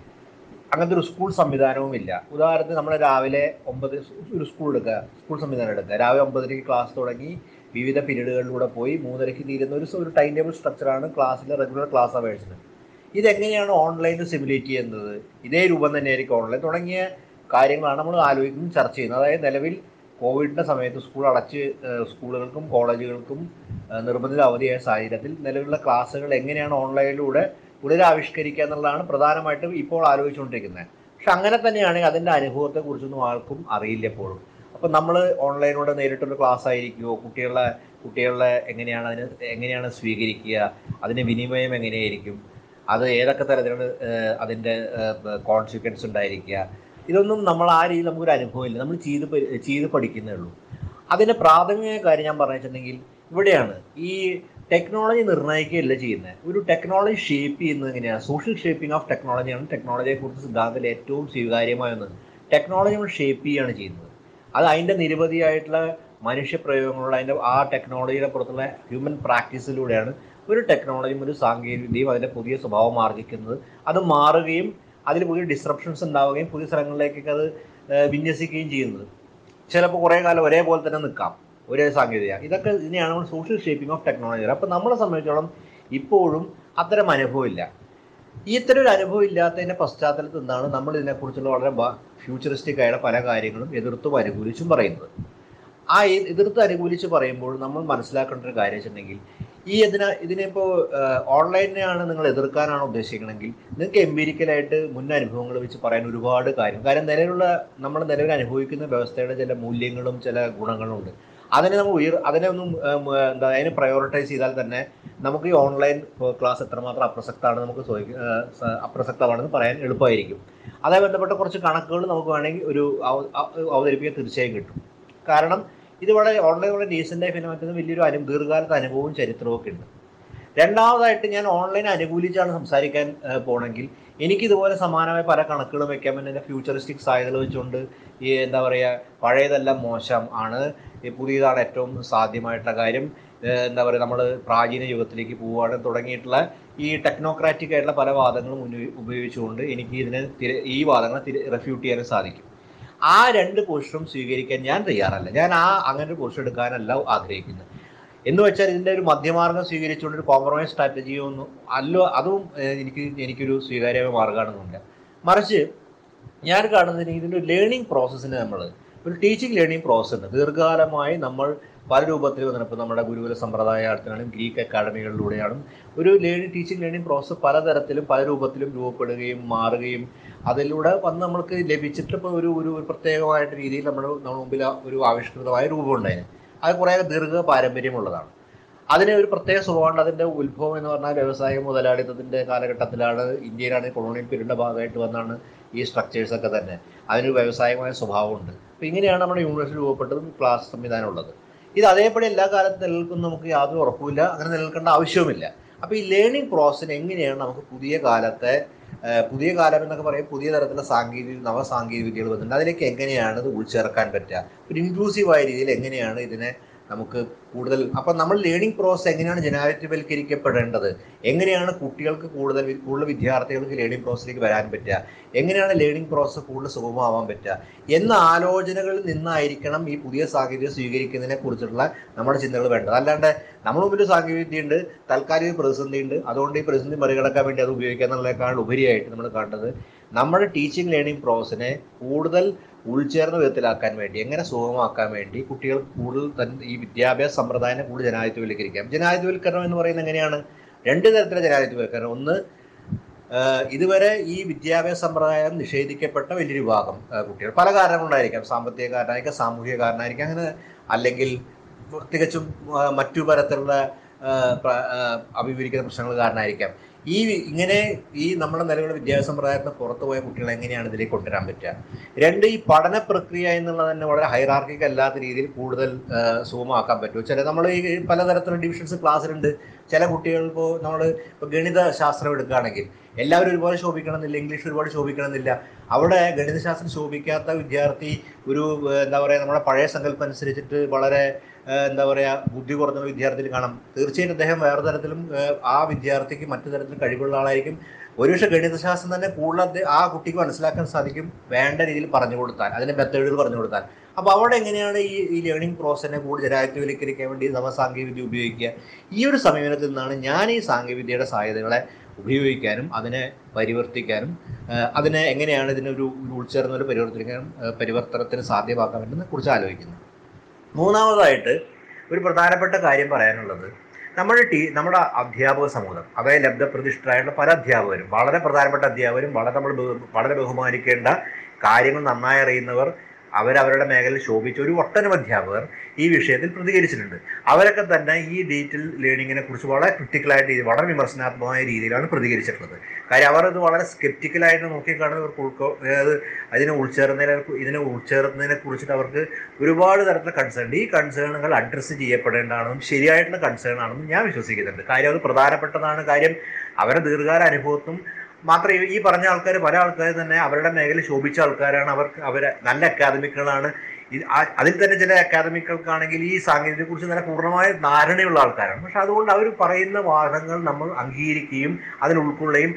അങ്ങനത്തെ ഒരു സ്കൂൾ സംവിധാനവും ഇല്ല ഉദാഹരണത്തിന് നമ്മൾ രാവിലെ ഒമ്പത് ഒരു സ്കൂൾ എടുക്കുക. സ്കൂൾ സംവിധാനം എടുക്കുക. രാവിലെ ഒമ്പതരയ്ക്ക് ക്ലാസ് തുടങ്ങി വിവിധ പീരീഡുകളിലൂടെ പോയി മൂന്നരയ്ക്ക് തീരുന്ന ഒരു ഒരു ടൈം ടേബിൾ സ്ട്രക്ചറാണ് ക്ലാസ്സിലെ റെഗുലർ ക്ലാസ് അവേഴ്സിന് ഇതെങ്ങനെയാണ് ഓൺലൈനിൽ സിമുലേറ്റ് ചെയ്യുന്നത്? ഇതേ രൂപം തന്നെയായിരിക്കും ഓൺലൈൻ തുടങ്ങിയ കാര്യങ്ങളാണ് നമ്മൾ ആലോചിക്കുന്നത് ചർച്ച ചെയ്യുന്നത്. അതായത് നിലവിൽ കോവിഡിന്റെ സമയത്ത് സ്കൂൾ അടച്ച് സ്കൂളുകൾക്കും കോളേജുകൾക്കും നിർബന്ധിത അവധിയായ സാഹചര്യത്തിൽ നിലവിലുള്ള ക്ലാസ്സുകൾ എങ്ങനെയാണ് ഓൺലൈനിലൂടെ പുനരാവിഷ്കരിക്കുക എന്നുള്ളതാണ് പ്രധാനമായിട്ടും ഇപ്പോൾ ആലോചിച്ചുകൊണ്ടിരിക്കുന്നത്. പക്ഷെ അങ്ങനെ തന്നെയാണ് അതിന്റെ അനുഭവത്തെക്കുറിച്ചൊന്നും ആർക്കും അറിയില്ല എപ്പോഴും. അപ്പം നമ്മൾ ഓൺലൈനിലൂടെ നേരിട്ടൊരു ക്ലാസ് ആയിരിക്കുമോ കുട്ടികളെ കുട്ടികളെ എങ്ങനെയാണ് അതിന് എങ്ങനെയാണ് സ്വീകരിക്കുക? അതിന്റെ വിനിമയം എങ്ങനെയായിരിക്കും? അത് ഏതൊക്കെ തരത്തിലാണ് അതിന്റെ കോൺസിക്വൻസ് ഉണ്ടായിരിക്കുക? ഇതൊന്നും നമ്മൾ ആ രീതിയിൽ നമുക്കൊരു അനുഭവമില്ല. നമ്മൾ ചെയ്ത് ചെയ്ത് പഠിക്കുന്നേ ഉള്ളൂ. അതിന്റെ പ്രാഥമിക കാര്യം ഞാൻ പറഞ്ഞിട്ടുണ്ടെങ്കിൽ ഇവിടെയാണ് ഈ ടെക്നോളജി നിർണയിക്കുകയല്ല ചെയ്യുന്നത്. ഒരു ടെക്നോളജി ഷേപ്പ് ചെയ്യുന്നത് എങ്ങനെയാണ് സോഷ്യൽ ഷേപ്പിംഗ് ഓഫ് ടെക്നോളജിയാണ് ടെക്നോളജിയെക്കുറിച്ച് സിദ്ധാന്തത്തിൽ ഏറ്റവും സ്വീകാര്യമായ ഒന്ന്. ടെക്നോളജി നമ്മൾ ഷേപ്പ് ചെയ്യുകയാണ് ചെയ്യുന്നത്. അത് അതിന്റെ നിരവധിയായിട്ടുള്ള മനുഷ്യപ്രയോഗങ്ങളുള്ള അതിന്റെ ആ ടെക്നോളജിയുടെ പുറത്തുള്ള ഹ്യൂമൻ പ്രാക്ടീസിലൂടെയാണ് ഒരു ടെക്നോളജിയും ഒരു സാങ്കേതികവിദ്യയും അതിന്റെ പുതിയ സ്വഭാവം ആർജിക്കുന്നത് അത് മാറുകയും അതിൽ പുതിയ ഡിസ്ട്രപ്ഷൻസ് ഉണ്ടാവുകയും പുതിയ സ്ഥലങ്ങളിലേക്കൊക്കെ അത് വിന്യസിക്കുകയും ചെയ്യുന്നത്. ചിലപ്പോൾ കുറേ കാലം ഒരേപോലെ തന്നെ നിൽക്കാം. ഒരേ സാങ്കേതിക. ഇതൊക്കെ ഇതിനെയാണ് നമ്മൾ സോഷ്യൽ ഷേപ്പിംഗ് ഓഫ് ടെക്നോളജി അപ്പോൾ നമ്മളെ സംബന്ധിച്ചോളം ഇപ്പോഴും അത്തരം അനുഭവമില്ല. ഇത്തരം ഒരു അനുഭവം ഇല്ലാത്തതിന്റെ പശ്ചാത്തലത്തിൽ നിന്നാണ് നമ്മൾ ഇതിനെക്കുറിച്ചുള്ള വളരെ ഫ്യൂച്ചറിസ്റ്റിക് ആയ പല കാര്യങ്ങളും എതിർത്തും അനുകൂലിച്ചും പറയുന്നത്. ആ എതിർത്ത് അനുകൂലിച്ച് പറയുമ്പോൾ നമ്മൾ മനസ്സിലാക്കേണ്ട ഒരു കാര്യം വെച്ചിട്ടുണ്ടെങ്കിൽ ഈ ഇതിനെ ഇതിനിപ്പോൾ ഓൺലൈനെയാണ് നിങ്ങൾ എതിർക്കാനാണ് ഉദ്ദേശിക്കണമെങ്കിൽ നിങ്ങൾക്ക് എംപീരിക്കലായിട്ട് മുൻ അനുഭവങ്ങൾ വെച്ച് പറയാൻ ഒരുപാട് കാര്യം. കാരണം നിലവിലുള്ള നമ്മൾ നിലവിൽ അനുഭവിക്കുന്ന വ്യവസ്ഥയുടെ ചില മൂല്യങ്ങളും ചില ഗുണങ്ങളും ഉണ്ട് അതിനെ നമ്മൾ ഉയർ അതിനെ ഒന്നും എന്താ അതിനെ പ്രയോറിറ്റൈസ് ചെയ്താൽ തന്നെ നമുക്ക് ഈ ഓൺലൈൻ ക്ലാസ് എത്രമാത്രം അപ്രസക്തമാണ് നമുക്ക് അപ്രസക്തമാണെന്ന് പറയാൻ എളുപ്പമായിരിക്കും. അതേ ബന്ധപ്പെട്ട കുറച്ച് കണക്കുകൾ നമുക്ക് വേണമെങ്കിൽ ഒരു അവ- അവ- അവതരിപ്പിക്കാൻ തീർച്ചയായും കിട്ടും. കാരണം ഇത് വളരെ ഓൺലൈൻ വളരെ ഡീസന്റ് ആയി പിന്നെ വലിയൊരു അനു ദീർഘകാലത്തെ അനുഭവവും ചരിത്രവും ഒക്കെ ഉണ്ട്. രണ്ടാമതായിട്ട് ഞാൻ ഓൺലൈൻ അനുകൂലിച്ചാണ് സംസാരിക്കാൻ പോണെങ്കിൽ എനിക്ക് ഇതുപോലെ സമാനമായ പല കണക്കുകളും വെക്കാൻ പറ്റുന്ന ഫ്യൂച്ചറിസ്റ്റിക് സാധ്യതകൾ വെച്ചുകൊണ്ട് ഈ എന്താ പറയുക പഴയതെല്ലാം മോശം ആണ്. പുതിയതാണ് ഏറ്റവും സാധ്യമായിട്ടുള്ള കാര്യം. എന്താ പറയുക നമ്മൾ പ്രാചീന യുഗത്തിലേക്ക് പോവുകയാണ് തുടങ്ങിയിട്ടുള്ള ഈ ടെക്നോക്രാറ്റിക് ആയിട്ടുള്ള പല വാദങ്ങളും ഉപയോഗിച്ചുകൊണ്ട് എനിക്ക് ഇതിനെ ഈ വാദങ്ങളെ തിര റെഫ്യൂട്ട് ചെയ്യാനും സാധിക്കും. ആ രണ്ട് പോഷനും സ്വീകരിക്കാൻ ഞാൻ തയ്യാറല്ല. ഞാൻ ആ അങ്ങനെ ഒരു പോസ്റ്റ് എടുക്കാനല്ല ആഗ്രഹിക്കുന്നത്. എന്ന് വെച്ചാൽ ഇതിന്റെ ഒരു മധ്യമാർഗം സ്വീകരിച്ചുകൊണ്ട് ഒരു കോംപ്രമൈസ് സ്ട്രാറ്റജിയോ ഒന്നും അല്ലോ അതും എനിക്ക് എനിക്കൊരു സ്വീകാര്യമായ മാർഗമാണെന്നില്ല മറിച്ച് ഞാൻ കാണുന്നതിന് ഇതിന്റെ ഒരു ലേണിംഗ് പ്രോസസ്സിന് നമ്മൾ ഒരു ടീച്ചിങ് ലേണിംഗ് പ്രോസസ് ഉണ്ട്. ദീർഘകാലമായി നമ്മൾ പല രൂപത്തിൽ വന്നിട്ട് നമ്മുടെ ഗുരുകുല സമ്പ്രദായത്തിനാണ് ഗ്രീക്ക് അക്കാഡമികളിലൂടെയാണ് ഒരു ലേണിംഗ് ടീച്ചിങ് ലേണിംഗ് പ്രോസസ്സ് പലതരത്തിലും പല രൂപത്തിലും രൂപപ്പെടുകയും മാറുകയും അതിലൂടെ വന്ന് നമ്മൾക്ക് ലഭിച്ചിട്ട് ഇപ്പോൾ ഒരു ഒരു പ്രത്യേകമായിട്ട് രീതിയിൽ നമ്മുടെ നമ്മുടെ മുമ്പിൽ ഒരു ആവിഷ്കൃതമായ രൂപം ഉണ്ടായിരുന്നു അത് കുറേ ദീർഘ പാരമ്പര്യമുള്ളതാണ് അതിന് ഒരു പ്രത്യേക സ്വഭാവമുണ്ട്. അതിന്റെ ഉത്ഭവം എന്ന് പറഞ്ഞാൽ വ്യവസായ മുതലാളിത്തത്തിന്റെ കാലഘട്ടത്തിലാണ് ഇന്ത്യയിലാണ് കൊളോണിയൽ പീരീഡിന്റെ ഭാഗമായിട്ട് വന്നാണ് ഈ സ്ട്രക്ചേഴ്സൊക്കെ തന്നെ. അതിനൊരു വ്യവസായമായ സ്വഭാവമുണ്ട്. അപ്പോൾ ഇങ്ങനെയാണ് നമ്മുടെ യൂണിവേഴ്സിറ്റി രൂപപ്പെട്ടത് ക്ലാസ് സംവിധാനം ഉള്ളത് ഇത് അതേപടി എല്ലാ കാലത്തും നിലനിൽക്കും നമുക്ക് യാതൊരു ഉറപ്പുമില്ല അങ്ങനെ നിലനിൽക്കേണ്ട ആവശ്യവുമില്ല. അപ്പോൾ ഈ ലേണിംഗ് പ്രോസസ്സിന് എങ്ങനെയാണ് നമുക്ക് പുതിയ കാലത്തെ പുതിയ കാലം എന്നൊക്കെ പറയും പുതിയ തരത്തിലുള്ള സാങ്കേതിക നവ സാങ്കേതിക വിദ്യകൾ വന്നിട്ടുണ്ട്. അതിലേക്ക് എങ്ങനെയാണ് ഇത് ഉൾച്ചേർക്കാൻ പറ്റുക? ഒരു ഇൻക്ലൂസീവായ രീതിയിൽ എങ്ങനെയാണ് ഇതിനെ നമുക്ക് കൂടുതൽ അപ്പം നമ്മൾ ലേണിംഗ് പ്രോസസ് എങ്ങനെയാണ് ജനാധിപത്യവൽക്കരിക്കപ്പെടേണ്ടത്? എങ്ങനെയാണ് കുട്ടികൾക്ക് കൂടുതൽ കൂടുതൽ വിദ്യാർത്ഥികൾക്ക് ലേണിംഗ് പ്രോസസ്സിലേക്ക് വരാൻ പറ്റുക? എങ്ങനെയാണ് ലേണിംഗ് പ്രോസസ്സ് കൂടുതൽ സുഗമമാവാൻ പറ്റുക? എന്ന ആലോചനകളിൽ നിന്നായിരിക്കണം ഈ പുതിയ സാങ്കേതിക സ്വീകരിക്കുന്നതിനെ കുറിച്ചിട്ടുള്ള നമ്മുടെ ചിന്തകൾ വേണ്ടത്. അല്ലാണ്ട് നമ്മൾ മുമ്പിൽ സാങ്കേതിക വിദ്യയുണ്ട് താൽക്കാലിക പ്രതിസന്ധി ഉണ്ട് അതുകൊണ്ട് ഈ പ്രതിസന്ധി മറികടക്കാൻ വേണ്ടി അത് ഉപയോഗിക്കുക എന്നുള്ളതിനേക്കാൾ ഉപരിയായിട്ട് നമ്മൾ കാണേണ്ടത് നമ്മുടെ ടീച്ചിങ് ലേണിംഗ് പ്രോസസ്സിനെ കൂടുതൽ ഉൾച്ചേർന്ന വിധത്തിലാക്കാൻ വേണ്ടി എങ്ങനെ സുഗമമാക്കാൻ വേണ്ടി കുട്ടികൾ കൂടുതൽ ഈ വിദ്യാഭ്യാസ സമ്പ്രദായം കൂടുതൽ ജനാധിപത്യവൽക്കരിക്കാം ജനാധിപത്യവൽക്കരണം എന്ന് പറയുന്നത് എങ്ങനെയാണ്? രണ്ട് തരത്തിലെ ജനാധിപത്യവൽക്കരണം. ഒന്ന് ഇതുവരെ ഈ വിദ്യാഭ്യാസ സമ്പ്രദായം നിഷേധിക്കപ്പെട്ട വലിയൊരു വിഭാഗം കുട്ടികൾ. പല കാരണങ്ങളുണ്ടായിരിക്കാം. സാമ്പത്തിക കാരണമായിരിക്കാം സാമൂഹിക കാരണമായിരിക്കാം അങ്ങനെ അല്ലെങ്കിൽ തികച്ചും മറ്റു തരത്തിലുള്ള അഭിമുഖീകരിക്കുന്ന പ്രശ്നങ്ങൾ കാരണമായിരിക്കാം. ഈ ഇങ്ങനെ ഈ നമ്മുടെ നിലവിലെ വിദ്യാഭ്യാസ സമ്പ്രദായത്തിന് പുറത്തു പോയ കുട്ടികളെ എങ്ങനെയാണ് ഇതിലേക്ക് കൊണ്ടുവരാൻ പറ്റുക? രണ്ട് ഈ പഠന പ്രക്രിയ എന്നുള്ളത് തന്നെ വളരെ ഹൈറാർക്കിക് അല്ലാത്ത രീതിയിൽ കൂടുതൽ സുഗമമാക്കാൻ പറ്റുമോ ചില നമ്മൾ ഈ പലതരത്തിലുള്ള ഡിവിഷൻസ് ക്ലാസ്സിലുണ്ട്. ചില കുട്ടികൾക്ക് നമ്മൾ ഇപ്പോൾ ഗണിത ശാസ്ത്രം എടുക്കുകയാണെങ്കിൽ എല്ലാവരും ഒരുപോലെ ശോഭിക്കണമെന്നില്ല ഇംഗ്ലീഷ് ഒരുപാട് ശോഭിക്കണമെന്നില്ല. അവിടെ ഗണിതശാസ്ത്രം ശോഭിക്കാത്ത വിദ്യാർത്ഥി ഒരു എന്താ പറയുക നമ്മുടെ പഴയ സങ്കല്പം അനുസരിച്ചിട്ട് വളരെ എന്താ പറയുക ബുദ്ധി കുറഞ്ഞ വിദ്യാർത്ഥിയിൽ കാണാം. തീർച്ചയായും അദ്ദേഹം വേറെ തരത്തിലും ആ വിദ്യാർത്ഥിക്ക് മറ്റു തരത്തിലും കഴിവുള്ള ആളായിരിക്കും. ഒരുപക്ഷെ ഗണിതശാസ്ത്രം തന്നെ കൂടുതൽ ആ കുട്ടിക്ക് മനസ്സിലാക്കാൻ സാധിക്കും വേണ്ട രീതിയിൽ പറഞ്ഞു കൊടുത്താൽ അതിന്റെ മെത്തേഡുകൾ പറഞ്ഞു കൊടുത്താൽ. അപ്പോൾ അവിടെ എങ്ങനെയാണ് ഈ ഈ ലേണിംഗ് പ്രോസസ്സിനെ കൂടുതൽ ജനാധിപത്യവൽക്കരിക്കാൻ വേണ്ടി നമ്മൾ സാങ്കേതിക വിദ്യ ഉപയോഗിക്കുക? ഈ ഒരു സമീപനത്തിൽ നിന്നാണ് ഞാൻ ഈ സാങ്കേതിക വിദ്യയുടെ സാധ്യതകളെ ഉപയോഗിക്കാനും അതിനെ പരിവർത്തിക്കാനും അതിനെ എങ്ങനെയാണ് ഇതിനൊരു ഉൾച്ചേർന്നൊരു പരിവർത്തിക്കാനും പരിവർത്തനത്തിന് സാധ്യമാക്കാൻ വേണ്ടി കുറിച്ച് ആലോചിക്കുന്നത്. മൂന്നാമതായിട്ട് ഒരു പ്രധാനപ്പെട്ട കാര്യം പറയാനുള്ളത്. നമ്മുടെ ടീ നമ്മുടെ അധ്യാപക സമൂഹം അതായത് ലബ്ധപ്രതിഷ്ഠരായിട്ടുള്ള പല അധ്യാപകരും വളരെ പ്രധാനപ്പെട്ട അധ്യാപകരും വളരെ നമ്മൾ വളരെ ബഹുമാനിക്കേണ്ട കാര്യങ്ങൾ നന്നായി അറിയുന്നവർ അവരവരുടെ മേഖലയിൽ ശോഭിച്ച ഒരു ഒട്ടനവധി അധ്യാപകർ ഈ വിഷയത്തിൽ പ്രതികരിച്ചിട്ടുണ്ട്. അവരൊക്കെ തന്നെ ഈ ഡിജിറ്റൽ ലേണിങ്ങിനെ കുറിച്ച് വളരെ ക്രിട്ടിക്കലായിട്ട് രീതി വളരെ വിമർശനാത്മകമായ രീതിയിലാണ് പ്രതികരിച്ചിട്ടുള്ളത്. കാര്യം അവർ ഇത് വളരെ സ്കെപ്റ്റിക്കലായിട്ട് നോക്കിക്കാണുന്ന ഇവർക്ക് ഉൾക്കൊ അതായത് അതിനെ ഉൾച്ചേർന്നതിനെ ഇതിനെ ഉൾച്ചേർന്നതിനെ കുറിച്ചിട്ട് അവർക്ക് ഒരുപാട് തരത്തിലുള്ള കൺസേൺ ഈ കൺസേണുകൾ അഡ്രസ്സ് ചെയ്യപ്പെടേണ്ടതാണെന്നും ശരിയായിട്ടുള്ള കൺസേൺ ആണെന്നും ഞാൻ വിശ്വസിക്കുന്നുണ്ട്. കാര്യം അത് പ്രധാനപ്പെട്ടതാണ്. കാര്യം അവരുടെ ദീർഘകാല അനുഭവത്തും മാത്രം ഈ- പറഞ്ഞ ആൾക്കാർ പല ആൾക്കാർ തന്നെ അവരുടെ മേഖല ശോഭിച്ച ആൾക്കാരാണ്. അവർ അവരെ നല്ല അക്കാദമിക്കുകളാണ്. അതിൽ തന്നെ ചില അക്കാദമികൾക്കാണെങ്കിൽ ഈ സാങ്കേതിക കുറിച്ച് നല്ല പൂർണമായ ധാരണയുള്ള ആൾക്കാരാണ്. പക്ഷെ അതുകൊണ്ട് അവർ പറയുന്ന വാദങ്ങൾ നമ്മൾ അംഗീകരിക്കുകയും അതിന് ഉൾക്കൊള്ളുകയും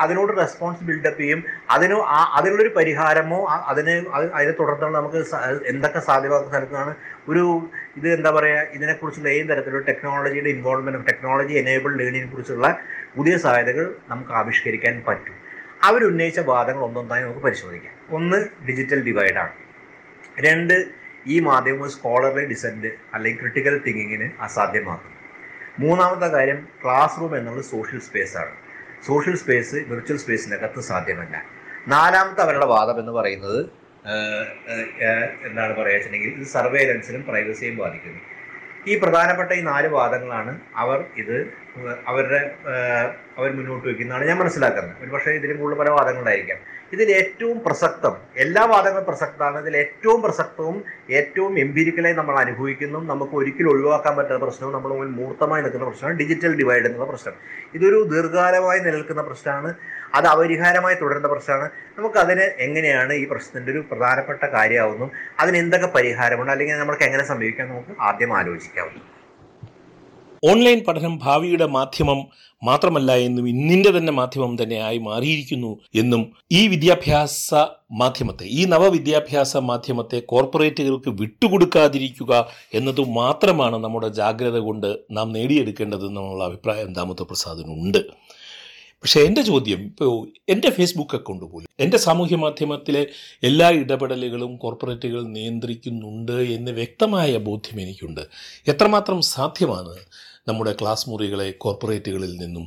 അതിനോട് റെസ്പോൺസ് ബിൽഡപ്പ് ചെയ്യും അതിന് അതിനുള്ളൊരു പരിഹാരമോ അതിന് അതിനെ തുടർന്നുള്ള നമുക്ക് എന്തൊക്കെ സാധ്യമാക്കുന്ന സ്ഥലത്താണ് ഒരു ഇത് എന്താ പറയുക ഇതിനെക്കുറിച്ചുള്ള ഏത് തരത്തിലുള്ള ടെക്നോളജിയുടെ ഇൻവോൾവ്മെന്റ് ടെക്നോളജി എനേബിൾ ലേണിങ്ങിനെ കുറിച്ചുള്ള പുതിയ സാധ്യതകൾ നമുക്ക് ആവിഷ്കരിക്കാൻ പറ്റും. അവരുന്നയിച്ച വാദങ്ങൾ ഒന്നൊന്നായി നമുക്ക് പരിശോധിക്കാം. ഒന്ന് ഡിജിറ്റൽ ഡിവൈഡാണ് രണ്ട് ഈ മാധ്യമം സ്കോളർലി ഡിസെന്റ് അല്ലെങ്കിൽ ക്രിട്ടിക്കൽ തിങ്കിങ്ങിന് അസാധ്യമാക്കുന്നു. മൂന്നാമത്തെ കാര്യം ക്ലാസ് റൂം എന്നുള്ളത് സോഷ്യൽ സ്പേസാണ് സോഷ്യൽ സ്പേസ് വിർച്വൽ സ്പേസിനകത്ത് സാധ്യമല്ല. നാലാമത്തെ അവരുടെ വാദം എന്ന് പറയുന്നത് എന്താണ് പറയുക വെച്ചിട്ടുണ്ടെങ്കിൽ ഇത് സർവേലൻസിനും പ്രൈവസിയും ബാധിക്കുന്നു. ഈ പ്രധാനപ്പെട്ട ഈ നാല് വാദങ്ങളാണ് അവർ ഇത് അവരുടെ അവർ മുന്നോട്ട് വയ്ക്കുന്നതാണ് ഞാൻ മനസ്സിലാക്കുന്നത്. ഒരു പക്ഷേ ഇതിലും കൂടുതൽ പല വാദങ്ങളായിരിക്കാം ഇതിൽ ഏറ്റവും പ്രസക്തം എല്ലാ വാദങ്ങളും പ്രസക്തമാണ്. ഇതിൽ ഏറ്റവും പ്രസക്തവും ഏറ്റവും എംപിരിക്കലായി നമ്മൾ അനുഭവിക്കുന്നു. നമുക്ക് ഒരിക്കലും ഒഴിവാക്കാൻ പറ്റുന്ന പ്രശ്നവും നമ്മൾ മുന്നിൽ മൂർത്തമായി നിൽക്കുന്ന പ്രശ്നമാണ് ഡിജിറ്റൽ ഡിവൈഡ് എന്നുള്ള പ്രശ്നം. ഇതൊരു ദീർഘകാലമായി നിലനിൽക്കുന്ന പ്രശ്നമാണ്. അത് അപരിഹാരമായി തുടരുന്ന പ്രശ്നമാണ്. നമുക്കതിന് എങ്ങനെയാണ് ഈ പ്രശ്നത്തിന്റെ ഒരു പ്രധാനപ്പെട്ട കാര്യമാവുന്നു? അതിന് എന്തൊക്കെ പരിഹാരമുണ്ട്? അല്ലെങ്കിൽ നമുക്ക് എങ്ങനെ സമീപിക്കാം നമുക്ക് ആദ്യം ആലോചിക്കാവുന്നു ഓൺലൈൻ പഠനം ഭാവിയുടെ മാധ്യമം മാത്രമല്ല എന്നും ഇന്നിന്റെ തന്നെ മാധ്യമം തന്നെയായി മാറിയിരിക്കുന്നു എന്നും ഈ വിദ്യാഭ്യാസ മാധ്യമത്തെ ഈ നവവിദ്യാഭ്യാസ മാധ്യമത്തെ കോർപ്പറേറ്റുകൾക്ക് വിട്ടുകൊടുക്കാതിരിക്കുക എന്നത് മാത്രമാണ് നമ്മുടെ ജാഗ്രത കൊണ്ട് നാം നേടിയെടുക്കേണ്ടതെന്നുള്ള അഭിപ്രായം ദാമോദർ പ്രസാദിനുണ്ട് പക്ഷേ എന്റെ ചോദ്യം ഇപ്പോൾ എന്റെ ഫേസ്ബുക്ക് അക്കൗണ്ട് പോലും എന്റെ സാമൂഹ്യ മാധ്യമത്തിലെ എല്ലാ ഇടപെടലുകളും കോർപ്പറേറ്റുകൾ നിയന്ത്രിക്കുന്നുണ്ട് എന്ന് വ്യക്തമായ ബോധ്യം എനിക്കുണ്ട്. എത്രമാത്രം സാധ്യമാണ് നമ്മുടെ ക്ലാസ് മുറികളെ കോർപ്പറേറ്റുകളിൽ നിന്നും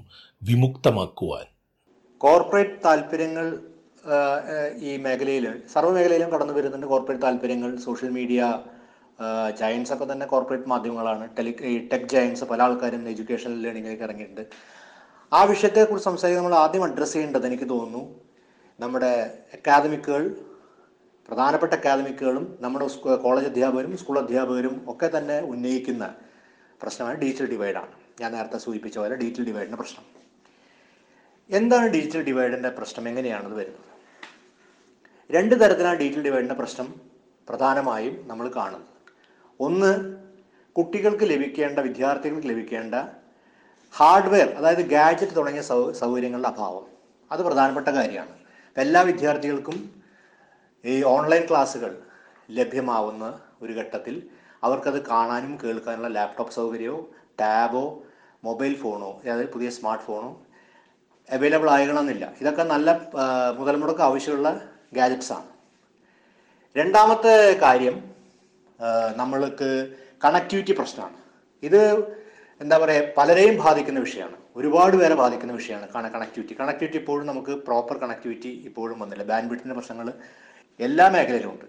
വിമുക്തമാക്കുവാൻ? കോർപ്പറേറ്റ് താല്പര്യങ്ങൾ ഈ മേഖലയിൽ സർവമേഖലയിലും കടന്നു വരുന്നുണ്ട് കോർപ്പറേറ്റ് താല്പര്യങ്ങൾ. സോഷ്യൽ മീഡിയ ജയൻസ് ഒക്കെ തന്നെ കോർപ്പറേറ്റ് മാധ്യമങ്ങളാണ്. ടെലി ടെക് ജയൻസ് പല ആൾക്കാരും എഡ്യൂക്കേഷൻ ലേണിങ്ങിലേക്ക് ഇറങ്ങിയിട്ടുണ്ട്. ആ വിഷയത്തെക്കുറിച്ച് സംസാരിക്കാൻ നമ്മൾ ആദ്യം അഡ്രസ്സ് ചെയ്യേണ്ടത് എനിക്ക് തോന്നുന്നു. നമ്മുടെ അക്കാദമിക്കുകൾ പ്രധാനപ്പെട്ട അക്കാദമിക്കുകളും നമ്മുടെ കോളേജ് അധ്യാപകരും സ്കൂൾ അധ്യാപകരും ഒക്കെ തന്നെ ഉന്നയിക്കുന്ന പ്രശ്നമാണ് ഡിജിറ്റൽ ഡിവൈഡാണ് ഞാൻ നേരത്തെ സൂചിപ്പിച്ച പോലെ ഡിജിറ്റൽ ഡിവൈഡിന്റെ പ്രശ്നം. എന്താണ് ഡിജിറ്റൽ ഡിവൈഡിന്റെ പ്രശ്നം? എങ്ങനെയാണത് വരുന്നത്? രണ്ട് തരത്തിലാണ് ഡിജിറ്റൽ ഡിവൈഡിന്റെ പ്രശ്നം പ്രധാനമായും നമ്മൾ കാണുന്നത്. ഒന്ന് കുട്ടികൾക്ക് ലഭിക്കേണ്ട വിദ്യാർത്ഥികൾക്ക് ലഭിക്കേണ്ട ഹാർഡ്വെയർ അതായത് ഗാഡ്ജറ്റ് തുടങ്ങിയ സൗ സൗകര്യങ്ങളുടെ അഭാവം. അത് പ്രധാനപ്പെട്ട കാര്യമാണ്. എല്ലാ വിദ്യാർത്ഥികൾക്കും ഈ ഓൺലൈൻ ക്ലാസ്സുകൾ ലഭ്യമാവുന്ന ഒരു ഘട്ടത്തിൽ അവർക്കത് കാണാനും കേൾക്കാനുള്ള ലാപ്ടോപ്പ് സൗകര്യമോ ടാബോ മൊബൈൽ ഫോണോ അതായത് പുതിയ സ്മാർട്ട് ഫോണോ അവൈലബിൾ ആകണമെന്നില്ല ഇതൊക്കെ നല്ല മുതൽ മുടക്ക് ആവശ്യമുള്ള ഗാജറ്റ്സാണ് രണ്ടാമത്തെ കാര്യം നമ്മൾക്ക് കണക്ടിവിറ്റി പ്രശ്നമാണ്. ഇത് എന്താ പറയുക പലരെയും ബാധിക്കുന്ന വിഷയമാണ്. ഒരുപാട് പേരെ ബാധിക്കുന്ന വിഷയമാണ് കണ കണക്ടിവിറ്റി കണക്ടിവിറ്റി ഇപ്പോഴും നമുക്ക് പ്രോപ്പർ കണക്ടിവിറ്റി ഇപ്പോഴും വന്നില്ല. ബാൻഡ് വിട്ടിന്റെ പ്രശ്നങ്ങൾ എല്ലാ മേഖലയിലും ഉണ്ട്.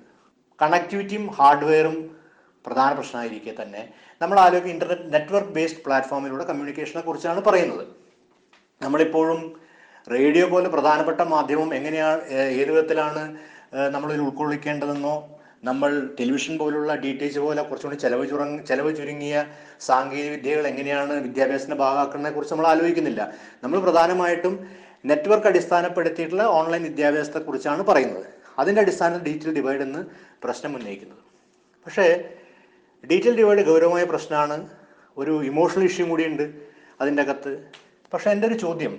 കണക്ടിവിറ്റിയും ഹാർഡ്വെയറും പ്രധാന പ്രശ്നമായിരിക്കെ തന്നെ. നമ്മൾ ആലോചിക്കുക ഇന്റർനെറ്റ് നെറ്റ്വർക്ക് ബേസ്ഡ് പ്ലാറ്റ്ഫോമിലൂടെ കമ്മ്യൂണിക്കേഷനെ കുറിച്ചാണ് പറയുന്നത്. നമ്മളിപ്പോഴും റേഡിയോ പോലെ പ്രധാനപ്പെട്ട മാധ്യമം എങ്ങനെയാണ് ഏത് വിധത്തിലാണ് നമ്മളിൽ ഉൾക്കൊള്ളിക്കേണ്ടതെന്നോ നമ്മൾ ടെലിവിഷൻ പോലുള്ള ഡി ടി എച്ച് പോലെ കുറച്ചുകൂടി ചെലവ് ചുറങ് ചെലവ് ചുരുങ്ങിയ സാങ്കേതിക വിദ്യകൾ എങ്ങനെയാണ് വിദ്യാഭ്യാസത്തിന്റെ ഭാഗമാക്കുന്നതിനെ കുറിച്ച് നമ്മൾ ആലോചിക്കുന്നില്ല. നമ്മൾ പ്രധാനമായിട്ടും നെറ്റ്വർക്ക് അടിസ്ഥാനപ്പെടുത്തിയിട്ടുള്ള ഓൺലൈൻ വിദ്യാഭ്യാസത്തെ കുറിച്ചാണ് പറയുന്നത്. അതിന്റെ അടിസ്ഥാനത്തിൽ ഡിജിറ്റൽ ഡിവൈഡ് എന്ന് പ്രശ്നം ഉന്നയിക്കുന്നത്. പക്ഷേ ഡിജിറ്റൽ ഡിവൈഡ് ഗൗരവമായ പ്രശ്നമാണ്. ഒരു ഇമോഷണൽ ഇഷ്യൂ കൂടിയുണ്ട് അതിന്റെ അകത്ത്. പക്ഷേ എന്റെ ഒരു ചോദ്യം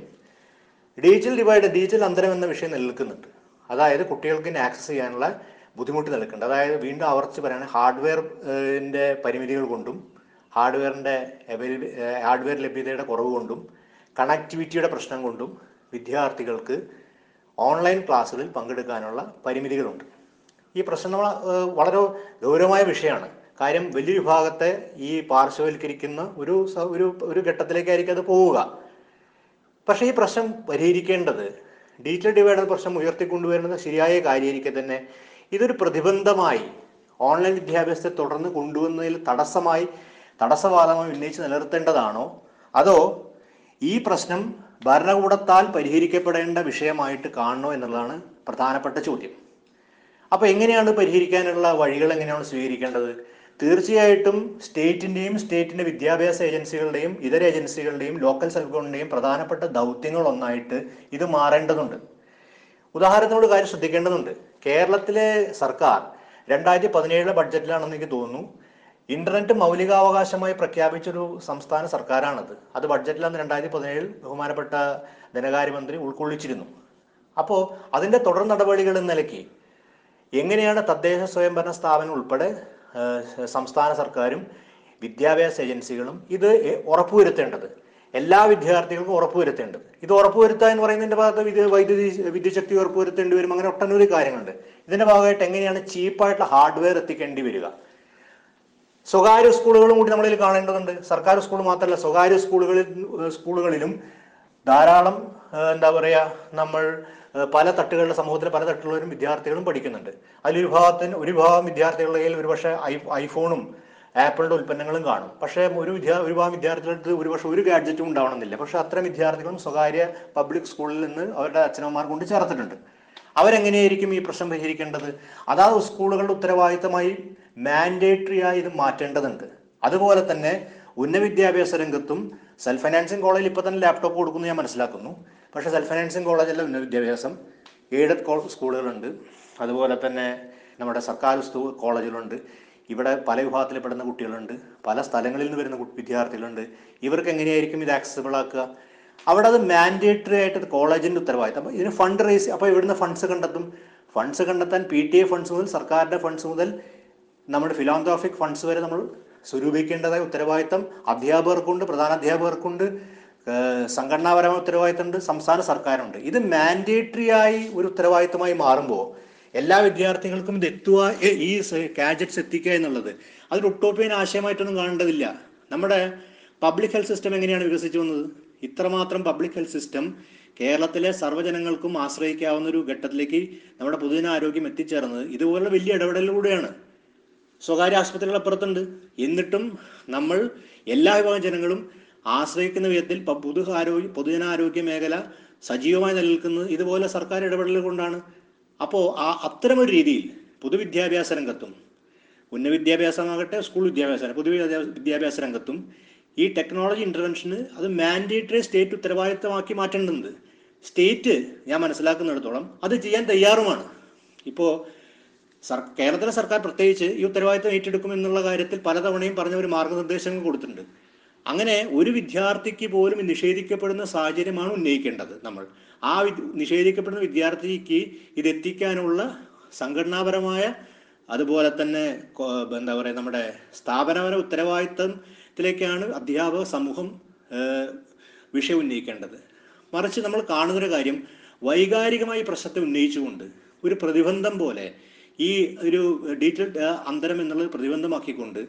ഡിജിറ്റൽ ഡിവൈഡ് ഡിജിറ്റൽ അന്തരം എന്ന വിഷയം നിലനിൽക്കുന്നുണ്ട്. അതായത് കുട്ടികൾക്ക് ആക്സസ് ചെയ്യാനുള്ള ബുദ്ധിമുട്ട് നിൽക്കുന്നുണ്ട്. അതായത് വീണ്ടും ആവർത്തിച്ച് പറയുകയാണെങ്കിൽ ഹാർഡ്വെയറിന്റെ പരിമിതികൾ കൊണ്ടും ഹാർഡ്വെയറിന്റെ അവൈലബിൾ ഹാർഡ്വെയർ ലഭ്യതയുടെ കുറവ് കൊണ്ടും കണക്ടിവിറ്റിയുടെ പ്രശ്നം കൊണ്ടും വിദ്യാർത്ഥികൾക്ക് ഓൺലൈൻ ക്ലാസ്സുകളിൽ പങ്കെടുക്കാനുള്ള പരിമിതികളുണ്ട്. ഈ പ്രശ്നം നമ്മൾ വളരെ ഗൗരവമായ വിഷയമാണ്. കാര്യം വലിയ വിഭാഗത്തെ ഈ പാർശ്വവൽക്കരിക്കുന്ന ഒരു ഒരു ഒരു ഘട്ടത്തിലേക്കായിരിക്കും അത് പോവുക. പക്ഷേ ഈ പ്രശ്നം പരിഹരിക്കേണ്ടത് ഡിജിറ്റൽ ഡിവൈഡർ പ്രശ്നം ഉയർത്തിക്കൊണ്ടുവരുന്നത് ശരിയായ കാര്യമായിരിക്കും തന്നെ ഇതൊരു പ്രതിബന്ധമായി ഓൺലൈൻ വിദ്യാഭ്യാസത്തെ തുടർന്ന് കൊണ്ടുവന്നതിൽ തടസ്സമായി തടസ്സവാദമായി ഉന്നയിച്ച് നിലനിർത്തേണ്ടതാണോ? അതോ ഈ പ്രശ്നം ഭരണകൂടത്താൽ പരിഹരിക്കപ്പെടേണ്ട വിഷയമായിട്ട് കാണണോ എന്നുള്ളതാണ് പ്രധാനപ്പെട്ട ചോദ്യം. അപ്പോൾ എങ്ങനെയാണ് പരിഹരിക്കാനുള്ള വഴികൾ എങ്ങനെയാണ് സ്വീകരിക്കേണ്ടത്? തീർച്ചയായിട്ടും സ്റ്റേറ്റിന്റെയും സ്റ്റേറ്റിന്റെ വിദ്യാഭ്യാസ ഏജൻസികളുടെയും ഇതര ഏജൻസികളുടെയും ലോക്കൽ സെൽഫ് ഗവൺമെന്റിന്റെയും പ്രധാനപ്പെട്ട ദൗത്യങ്ങളൊന്നായിട്ട് ഇത് മാറേണ്ടതുണ്ട്. ഉദാഹരണത്തിനോട് കാര്യം ശ്രദ്ധിക്കേണ്ടതുണ്ട്. കേരളത്തിലെ സർക്കാർ രണ്ടായിരത്തി പതിനേഴിലെ ബഡ്ജറ്റിലാണെന്ന് എനിക്ക് തോന്നുന്നു. ഇന്റർനെറ്റ് മൗലികാവകാശമായി പ്രഖ്യാപിച്ചൊരു സംസ്ഥാന സർക്കാരാണത്. അത് ബഡ്ജറ്റിലാണ് രണ്ടായിരത്തി പതിനേഴിൽ ബഹുമാനപ്പെട്ട ധനകാര്യമന്ത്രി ഉൾക്കൊള്ളിച്ചിരുന്നു. അപ്പോൾ അതിന്റെ തുടർ നടപടികൾ എന്ന നിലയ്ക്ക് എങ്ങനെയാണ് തദ്ദേശ സ്വയംഭരണ സ്ഥാപനം ഉൾപ്പെടെ സംസ്ഥാന സർക്കാരും വിദ്യാഭ്യാസ ഏജൻസികളും ഇത് ഉറപ്പുവരുത്തേണ്ടത്? എല്ലാ വിദ്യാർത്ഥികൾക്കും ഉറപ്പുവരുത്തേണ്ടത്. ഇത് ഉറപ്പുവരുത്തുക എന്ന് പറയുന്നതിന്റെ ഭാഗത്ത് വിദ്യ- വൈദ്യുതി വിദ്യുശക്തി ഉറപ്പുവരുത്തേണ്ടി വരും. അങ്ങനെ ഒട്ടനവധി കാര്യങ്ങളുണ്ട്. ഇതിന്റെ ഭാഗമായിട്ട് എങ്ങനെയാണ് ചീപ്പായിട്ടുള്ള ഹാർഡ്വെയർ എത്തിക്കേണ്ടി വരിക? സ്വകാര്യ സ്കൂളുകളും കൂടി നമ്മളിൽ കാണേണ്ടതുണ്ട്. സർക്കാർ സ്കൂൾ മാത്രമല്ല സ്വകാര്യ സ്കൂളുകളിൽ സ്കൂളുകളിലും ധാരാളം എന്താ പറയുക നമ്മൾ പല തട്ടുകളുടെ സമൂഹത്തിലെ പല തട്ടിലുള്ളവരും വിദ്യാർത്ഥികളും പഠിക്കുന്നുണ്ട്. അതിലൊരു ഭാഗത്തിന് ഒരു ഭാഗം വിദ്യാർത്ഥികളുടെ കയ്യിൽ ഒരുപക്ഷെ ഐ ഐഫോണും ആപ്പിളിന്റെ ഉൽപ്പന്നങ്ങളും കാണും. പക്ഷേ ഒരു വിദ്യാ ഒരുപാട് വിദ്യാർത്ഥികൾക്ക് ഒരുപക്ഷെ ഒരു ഗാഡ്ജറ്റും ഉണ്ടാവണമെന്നില്ല. പക്ഷേ അത്തരം വിദ്യാർത്ഥികളും സ്വകാര്യ പബ്ലിക് സ്കൂളിൽ നിന്ന് അവരുടെ അച്ഛനമ്മമാർ കൊണ്ട് ചേർത്തിട്ടുണ്ട്. അവരെങ്ങനെയായിരിക്കും ഈ പ്രശ്നം പരിഹരിക്കേണ്ടത്? അതാത് സ്കൂളുകളുടെ ഉത്തരവാദിത്തമായി മാൻഡേറ്ററി ആയി ഇത് മാറ്റേണ്ടതുണ്ട്. അതുപോലെ തന്നെ ഉന്നത വിദ്യാഭ്യാസ രംഗത്തും സെൽഫ് ഫൈനാൻസിങ് കോളേജിൽ ഇപ്പോൾ തന്നെ ലാപ്ടോപ്പ് കൊടുക്കുന്നു ഞാൻ മനസ്സിലാക്കുന്നു. പക്ഷേ സെൽഫ് ഫൈനാൻസിങ് കോളേജല്ല ഉന്നത വിദ്യാഭ്യാസം. എയ്ഡഡ് സ്കൂളുകളുണ്ട്. അതുപോലെ തന്നെ നമ്മുടെ സർക്കാർ സ്കൂ- കോളേജുകളുണ്ട്. ഇവിടെ പല വിഭാഗത്തിൽപ്പെടുന്ന കുട്ടികളുണ്ട് പല സ്ഥലങ്ങളിൽ നിന്ന് വരുന്ന വിദ്യാർത്ഥികളുണ്ട്. ഇവർക്ക് എങ്ങനെയായിരിക്കും ഇത് ആക്സസിബിൾ ആക്കുക? അവിടെ അത് മാൻഡേറ്ററി ആയിട്ട് ഒരു കോളേജിന്റെ ഉത്തരവാദിത്തം. അപ്പോൾ ഇതിന് ഫണ്ട് റേസ് അപ്പോൾ ഇവിടുന്ന് ഫണ്ട്സ് കണ്ടെത്തും. ഫണ്ട്സ് കണ്ടെത്താൻ പി ടി എ ഫണ്ട്സ് മുതൽ സർക്കാരിന്റെ ഫണ്ട്സ് മുതൽ നമ്മുടെ ഫിലോന്തോഫിക് ഫണ്ട്സ് വരെ നമ്മൾ സ്വരൂപിക്കേണ്ടതായ ഉത്തരവാദിത്തം. അധ്യാപകർക്കുണ്ട് പ്രധാന അധ്യാപകർക്കുണ്ട് സംഘടനാപരമായ ഉത്തരവാദിത്തമുണ്ട് സംസ്ഥാന സർക്കാരുണ്ട്. ഇത് മാൻഡേറ്ററി ആയി ഒരു ഉത്തരവാദിത്തമായി മാറുമ്പോൾ എല്ലാ വിദ്യാർത്ഥികൾക്കും ഇത് എത്തുക ഈ കാജറ്റ്സ് എത്തിക്കുക എന്നുള്ളത്. അതൊരു ഒട്ടോപ്പിയൻ ആശയമായിട്ടൊന്നും കാണേണ്ടതില്ല. നമ്മുടെ പബ്ലിക് ഹെൽത്ത് സിസ്റ്റം എങ്ങനെയാണ് വികസിച്ചു വന്നത്? ഇത്രമാത്രം പബ്ലിക് ഹെൽത്ത് സിസ്റ്റം കേരളത്തിലെ സർവജനങ്ങൾക്കും ആശ്രയിക്കാവുന്ന ഒരു ഘട്ടത്തിലേക്ക് നമ്മുടെ പൊതുജന ആരോഗ്യം എത്തിച്ചേർന്നത്. ഇതുപോലുള്ള വലിയ ഇടപെടലിലൂടെയാണ്. സ്വകാര്യ ആശുപത്രികൾ അപ്പുറത്തുണ്ട്. എന്നിട്ടും നമ്മൾ എല്ലാ വിഭാഗം ജനങ്ങളും ആശ്രയിക്കുന്ന വിധത്തിൽ പൊതു ആരോഗ്യ പൊതുജനാരോഗ്യ മേഖല സജീവമായി നിലനിൽക്കുന്നത് ഇതുപോലെ സർക്കാർ ഇടപെടലുകൾ കൊണ്ടാണ്. അപ്പോൾ ആ അത്തരമൊരു രീതിയിൽ പൊതുവിദ്യാഭ്യാസ രംഗത്തും ഉന്നത വിദ്യാഭ്യാസമാകട്ടെ സ്കൂൾ വിദ്യാഭ്യാസ പൊതുവിദ്യാഭ്യാസ വിദ്യാഭ്യാസ രംഗത്തും ഈ ടെക്നോളജി ഇന്റർവെൻഷന് അത് മാൻഡേറ്ററി സ്റ്റേറ്റ് ഉത്തരവാദിത്തമാക്കി മാറ്റേണ്ടത് സ്റ്റേറ്റ് ഞാൻ മനസ്സിലാക്കുന്നിടത്തോളം അത് ചെയ്യാൻ തയ്യാറുമാണ്. ഇപ്പോൾ സർ കേരളത്തിലെ സർക്കാർ പ്രത്യേകിച്ച് ഈ ഉത്തരവാദിത്തം ഏറ്റെടുക്കും എന്നുള്ള കാര്യത്തിൽ പലതവണയും പറഞ്ഞ ഒരു മാർഗനിർദ്ദേശങ്ങൾ കൊടുത്തിട്ടുണ്ട്. അങ്ങനെ ഒരു വിദ്യാർത്ഥിക്ക് പോലും നിഷേധിക്കപ്പെടുന്ന സാഹചര്യമാണ് ഉന്നയിക്കേണ്ടത് നമ്മൾ. ആ നിഷേധിക്കപ്പെടുന്ന വിദ്യാർത്ഥിക്ക് ഇതെത്തിക്കാനുള്ള സംഘടനാപരമായ അതുപോലെ തന്നെ എന്താ പറയുക നമ്മുടെ സ്ഥാപനപര ഉത്തരവാദിത്തത്തിലേക്കാണ് അധ്യാപക സമൂഹം വിഷയം ഉന്നയിക്കേണ്ടത്. മറിച്ച് നമ്മൾ കാണുന്നൊരു കാര്യം വൈകാരികമായി പ്രശ്നത്തെ ഉന്നയിച്ചുകൊണ്ട് ഒരു പ്രതിബന്ധം പോലെ ഈ ഒരു ഡീറ്റെയിൽ അന്തരം എന്നുള്ളത് പ്രതിബന്ധമാക്കിക്കൊണ്ട്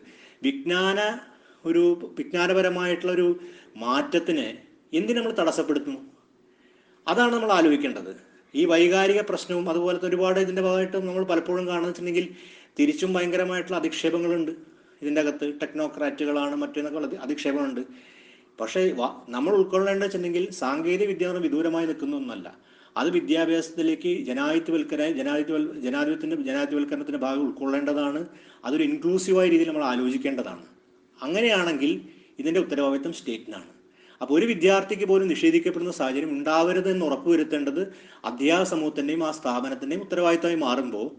വിജ്ഞാന ഒരു വിജ്ഞാനപരമായിട്ടുള്ള ഒരു മാറ്റത്തിന് എന്തിനു നമ്മൾ തടസ്സപ്പെടുത്തുന്നു? അതാണ് നമ്മൾ ആലോചിക്കേണ്ടത്. ഈ വൈകാരിക പ്രശ്നവും അതുപോലത്തെ ഒരുപാട് ഇതിന്റെ ഭാഗമായിട്ടും നമ്മൾ പലപ്പോഴും കാണുന്ന വെച്ചിട്ടുണ്ടെങ്കിൽ തിരിച്ചും ഭയങ്കരമായിട്ടുള്ള അധിക്ഷേപങ്ങളുണ്ട്. ഇതിന്റെ അകത്ത് ടെക്നോക്രാറ്റുകളാണ് മറ്റേന്നൊക്കെ അധിക്ഷേപങ്ങളുണ്ട്. പക്ഷേ നമ്മൾ ഉൾക്കൊള്ളേണ്ടത് വെച്ചിട്ടുണ്ടെങ്കിൽ സാങ്കേതിക വിദ്യ എന്ന് വിദൂരമായി നിൽക്കുന്ന ഒന്നല്ല. അത് വിദ്യാഭ്യാസത്തിലേക്ക് ജനാധിപത്യവൽക്കര ജനാധിപത്യ ജനാധിപത്യത്തിന്റെ ജനാധിപത്യവൽക്കരണത്തിന്റെ ഭാഗം ഉൾക്കൊള്ളേണ്ടതാണ്. അതൊരു ഇൻക്ലൂസീവായ രീതിയിൽ നമ്മൾ ആലോചിക്കേണ്ടതാണ്. അങ്ങനെയാണെങ്കിൽ ഇതിന്റെ ഉത്തരവാദിത്വം സ്റ്റേറ്റിനാണ്. അപ്പോൾ ഒരു വിദ്യാർത്ഥിക്ക് പോലും നിഷേധിക്കപ്പെടുന്ന സാഹചര്യം ഉണ്ടാവരുത് എന്ന് ഉറപ്പുവരുത്തേണ്ടത് അധ്യാപക സമൂഹത്തിന്റെയും ആ സ്ഥാപനത്തിന്റെയും ഉത്തരവാദിത്തമായി മാറുമ്പോൾ